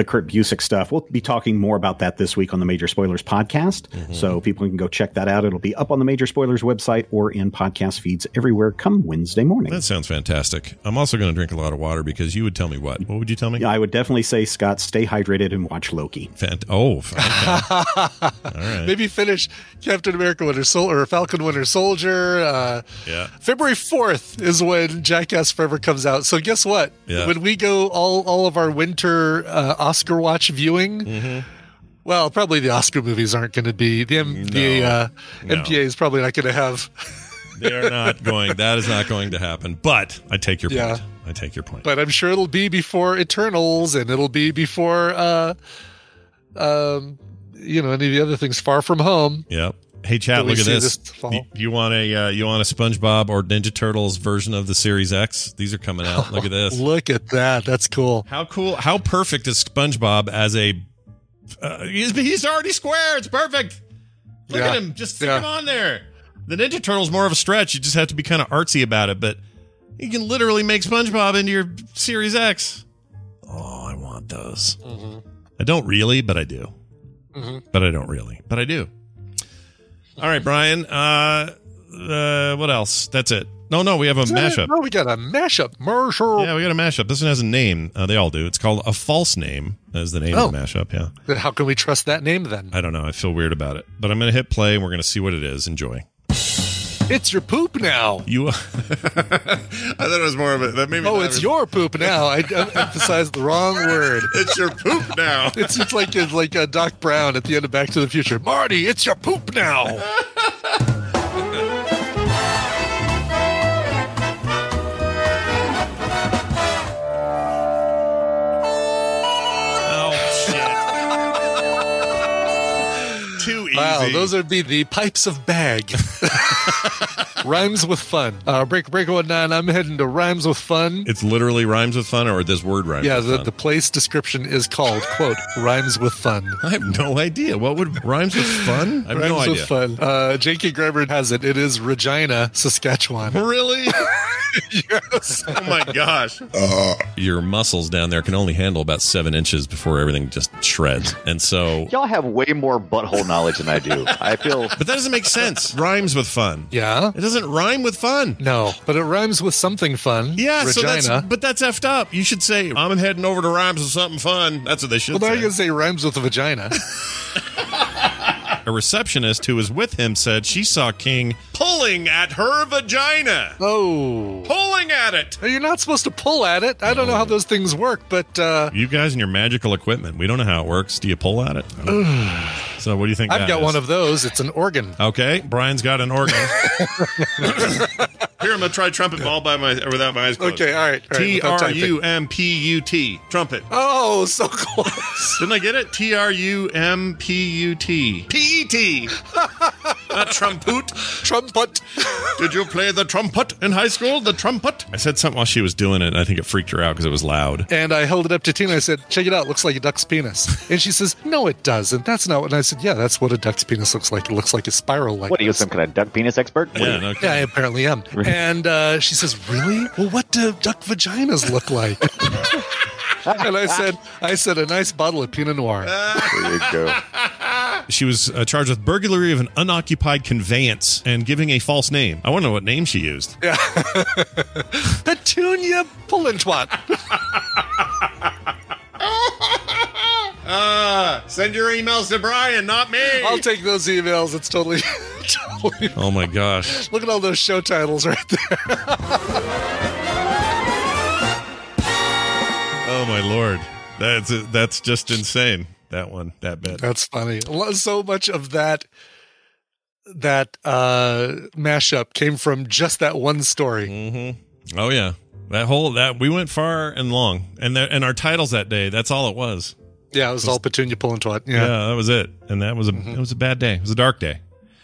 the Kurt Busiek stuff. We'll be talking more about that this week on the Major Spoilers podcast. Mm-hmm. So people can go check that out. It'll be up on the Major Spoilers website or in podcast feeds everywhere come Wednesday morning. That sounds fantastic. I'm also going to drink a lot of water because you would tell me what? What would you tell me? Yeah, I would definitely say, Scott, stay hydrated and watch Loki. Fant- oh, okay. all right. Maybe finish Captain America Winter Soldier or Falcon Winter Soldier. Uh, Yeah. February 4th is when Jackass Forever comes out. So guess what? Yeah. When we go all, all of our winter uh, Oscar watch viewing, Mm-hmm. well, probably the Oscar movies aren't going to be, the, M- the uh, No. MPA is probably not going to have. They're not going. That is not going to happen. But I take your Yeah. point. I take your point. But I'm sure it'll be before Eternals and it'll be before, uh, um, you know, any of the other things far from home. Yep. Hey, chat. Look at this. this. You, you want a uh, you want a SpongeBob or Ninja Turtles version of the Series X? These are coming out. Look at this. Look at that. That's cool. How cool! How perfect is SpongeBob as a? Uh, he's he's already square. It's perfect. Look Yeah. at him. Just stick Yeah. him on there. The Ninja Turtles more of a stretch. You just have to be kind of artsy about it, but you can literally make SpongeBob into your Series X. Oh, I want those. I don't really, but I do. Mhm. But I don't really, but I do. All right, Brian. Uh, uh, what else? That's it. No, no, we have a mashup. Oh, we got a mashup. Marshall. Yeah, we got a mashup. This one has a name. Uh, they all do. It's called a false name. As the name of the Oh. mashup. Yeah. Then How can we trust that name then? I don't know. I feel weird about it, but I'm going to hit play and we're going to see what it is. Enjoy. It's your poop now. You. I thought it was more of a. That made me Oh, it's your poop now. I em- emphasized the wrong word. It's your poop now. It's just like it's like uh, Doc Brown at the end of Back to the Future. Marty, it's your poop now. those would be the pipes of bag. rhymes with fun. Uh, break break one nine. I'm heading to rhymes with fun. It's literally rhymes with fun, or this word rhymes. yeah, with the, fun? the place description is called quote rhymes with fun. I have no idea. What would rhymes with fun? I have rhymes no idea. with fun. Uh, J.K. Greiber has it. It is Regina, Saskatchewan. Really? yes. Oh my gosh. Uh, your muscles down there can only handle about seven inches before everything just shreds. And so. Y'all have way more butthole knowledge than I do. I feel. But that doesn't make sense. Rhymes with fun. Yeah. It doesn't rhyme with fun. No, but it rhymes with something fun. Yeah, so Regina. that's but that's effed up. You should say I'm heading over to rhymes with something fun. That's what they should say. well, now say. you can say rhymes with a vagina. A receptionist who was with him said she saw King pulling at her vagina. Oh. Pulling at it. You're not supposed to pull at it. I don't know how those things work, but uh, You guys and your magical equipment. We don't know how it works. Do you pull at it? so what do you think? I've got is? one of those. It's an organ. Okay, Brian's got an organ. Here, I'm gonna try trumpet ball by my without my eyes closed. Okay, all right. all right, T without R typing. U M P U T trumpet. Oh, so close. Didn't I get it? T R U M P U T. P E T. Not trumpet. Trumpet. Did you play the trumpet in high school? The trumpet? I said something while she was doing it, and I think it freaked her out because it was loud. And I held it up to Tina. I said, "Check it out. Looks like a duck's penis." And she says, "No, it doesn't. That's not." what And I said, "Yeah, that's what a duck's penis looks like. It looks like a spiral like." What are you, this." some kind of duck penis expert? What are Yeah, you- no Yeah, I apparently am. And uh, she says, "Really? Well, what do duck vaginas look like?" and I said, "I said a nice bottle of Pinot Noir." There you go. She was uh, charged with burglary of an unoccupied conveyance and giving a false name. I want to know what name she used. Petunia Pullentwat. Uh, send your emails to Brian, not me. I'll take those emails. It's totally, totally. oh my gosh. Look at all those show titles right there. Oh my lord. That's that's just insane. That one, that bit. That's funny. So much of that that uh mashup came from just that one story. Mm-hmm. Oh yeah, that whole that we went far and long, and that and our titles that day. That's all it was. Yeah, it was all Petunia Pullentwat. Yeah, Yeah. that was it. And that was a it was a bad day. It was a dark day.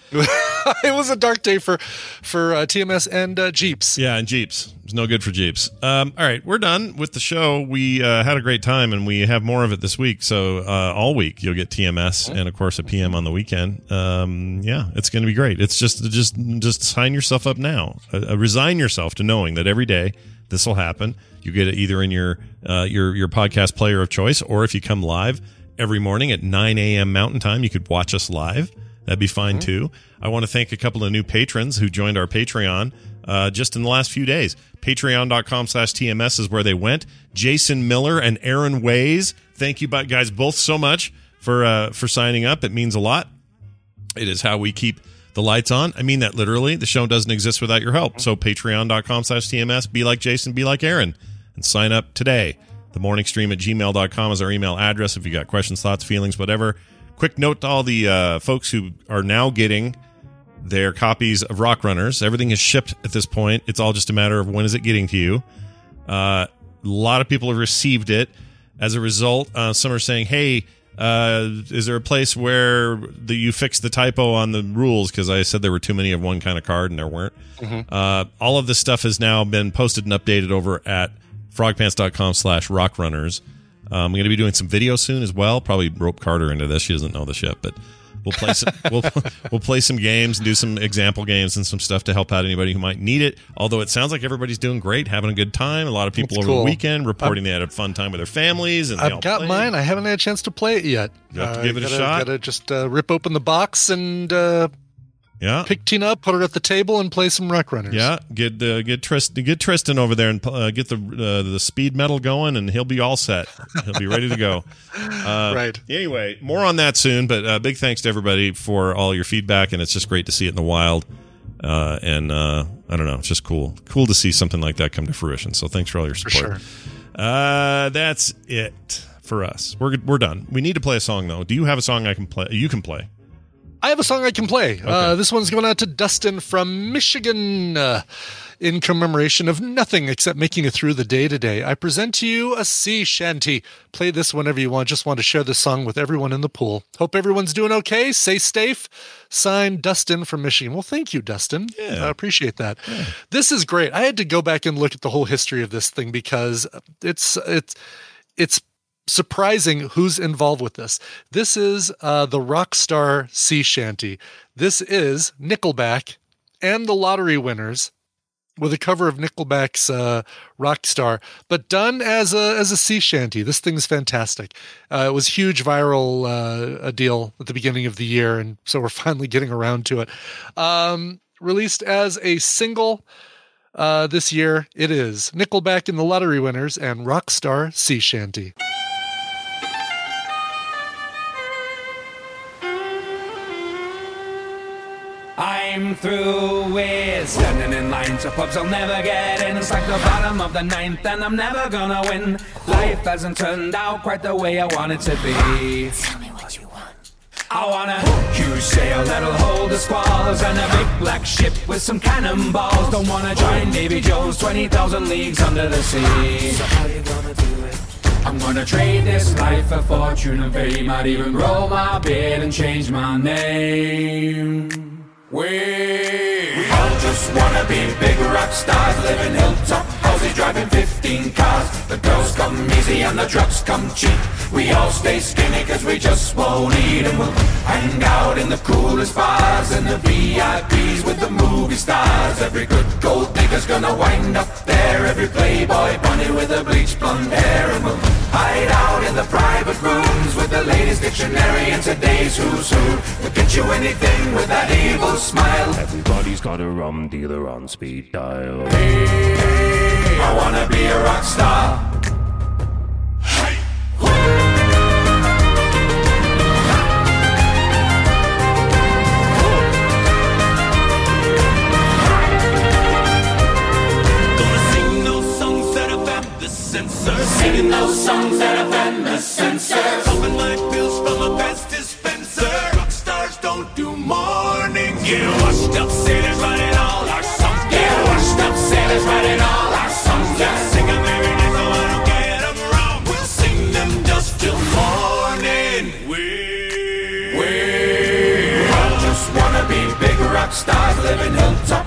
it was a dark day for for uh, TMS and uh, Jeeps. Yeah, and Jeeps. It's no good for Jeeps. Um, all right, we're done with the show. We uh, had a great time, and we have more of it this week. So uh, all week you'll get TMS, and of course a PM on the weekend. Um, yeah, it's going to be great. It's just just just sign yourself up now. Uh, resign yourself to knowing that every day this will happen. You get it either in your uh, your your podcast player of choice, or if you come live every morning at 9 a.m. Mountain Time, you could watch us live. That'd be fine too. I want to thank a couple of new patrons who joined our Patreon uh, just in the last few days. Patreon.com slash TMS is where they went. Jason Miller and Aaron Ways. Thank you guys both so much for uh, for signing up. It means a lot. It is how we keep the lights on. I mean that literally. The show doesn't exist without your help. So patreon.com slash TMS. Be like Jason, be like Aaron. And sign up today. The morning stream at gmail.com is our email address if you got questions, thoughts, feelings, whatever. Quick note to all the uh, folks who are now getting their copies of Rock Runners. Everything is shipped at this point. It's all just a matter of when is it getting to you. Uh, a lot of people have received it. As a result, uh, some are saying, "Hey, uh, is there a place where the, you fix the typo on the rules?" Because I said there were too many of one kind of card, and there weren't. Uh, all of this stuff has now been posted and updated over at frogpants.com slash rockrunners. Um, I'm going to be doing some video soon as well. Probably rope Carter into this. She doesn't know this yet, but we'll play some we'll we'll play some games and do some example games and some stuff to help out anybody who might need it. Although it sounds like everybody's doing great, having a good time. A lot of people That's over cool. the weekend reporting they had a fun time with their families and I've got played. mine. I haven't had a chance to play it yet. You have to Uh, give it a gotta- shot? Gotta just uh, rip open the box and uh, Yeah. pick Tina up, put her at the table, and play some Rock Runners. Yeah, get uh, get Tristan get Tristan over there and uh, get the uh, the speed metal going, and he'll be all set. He'll be ready to go. Uh, Right. Anyway, more on that soon. But uh, big thanks to everybody for all your feedback, and it's just great to see it in the wild. Uh, and uh, I don't know, it's just cool. Cool to see something like that come to fruition. So thanks for all your support. Uh, that's it for us. We're we're done. We need to play a song though. Do you have a song I can play? You can play. I have a song I can play. Uh, this one's going out to Dustin from Michigan. Uh, in commemoration of nothing except making it through the day today, I present to you a sea shanty. Play this whenever you want. Just want to share this song with everyone in the pool. Hope everyone's doing okay. Stay safe. Signed, Dustin from Michigan. Well, thank you, Dustin. Yeah. I appreciate that. This is great. I had to go back and look at the whole history of this thing because it's it's it's surprising who's involved with this. This is uh, the Rockstar Sea Shanty. This is Nickelback and the Lottery Winners with a cover of Nickelback's uh, Rockstar, but done as a as a sea shanty. This thing's fantastic. Uh, it was huge viral uh, a deal at the beginning of the year, and so we're finally getting around to it. Um, released as a single uh, this year, it is Nickelback and the Lottery Winners and Rockstar Sea Shanty. I'm through with standing in line to pubs I'll never get in. It's like the bottom of the ninth, and I'm never gonna win. Life hasn't turned out quite the way I want it to be. Tell me what you want. I want a huge sail that'll hold the squalls and a big black ship with some cannonballs. Don't wanna join Davy Jones 20,000 leagues under the sea. So how you gonna do it? I'm gonna trade this life for fortune and fame. I'd even roll my beard and change my name. We, we all just wanna be big rock stars, living hilltop houses, driving 15 cars. The girls come easy and the drugs come cheap. We all stay skinny cause we just won't eat and we'll hang out in the coolest bars and the VIPs with the movie stars. Every good gold digger's gonna wind up there. Every playboy bunny with a bleached blonde hair and we'll hide out in the private rooms with the latest dictionary and today's who's who. We'll get you anything with that evil smile. Everybody's got a rum dealer on speed dial. Hey, I wanna be a rock star. Singing those songs that offend the censors. Popping like pills from a Pez dispenser. Rock stars don't do mornings. Get washed up sailors writing all our songs. Get washed up sailors writing all our songs. Yeah, sing 'em every night so I don't get 'em wrong. We'll sing them just till morning. We, We all just wanna be big rock stars, living hilltop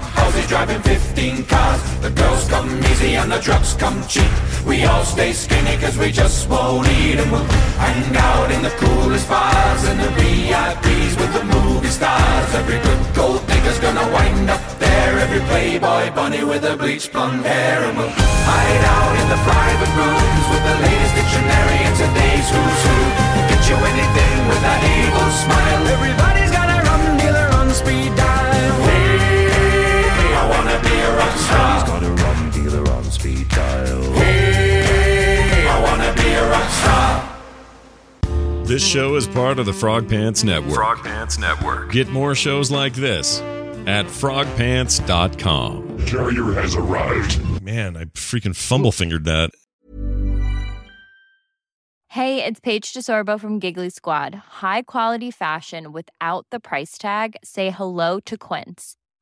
driving 15 cars. The girls come easy and the drugs come cheap. We all stay skinny cause we just won't eat and we'll hang out in the coolest bars and the VIPs with the movie stars. Every good gold digger's gonna wind up there. Every playboy bunny with a bleached blonde hair and we'll hide out in the private rooms with the latest dictionary and today's who's who. Get you anything with that evil smile. Everybody's got a rum dealer on speed dial. Hey, I wanna be a rock star. He's got a rum dealer on speed dial. Hey, I wanna be a rock star. This show is part of the Frog Pants Network. Frog Pants Network. Get more shows like this at frogpants.com. Carrier has arrived. Man, I freaking fumble fingered that. Hey, it's Paige DeSorbo from Giggly Squad. High quality fashion without the price tag. Say hello to Quince.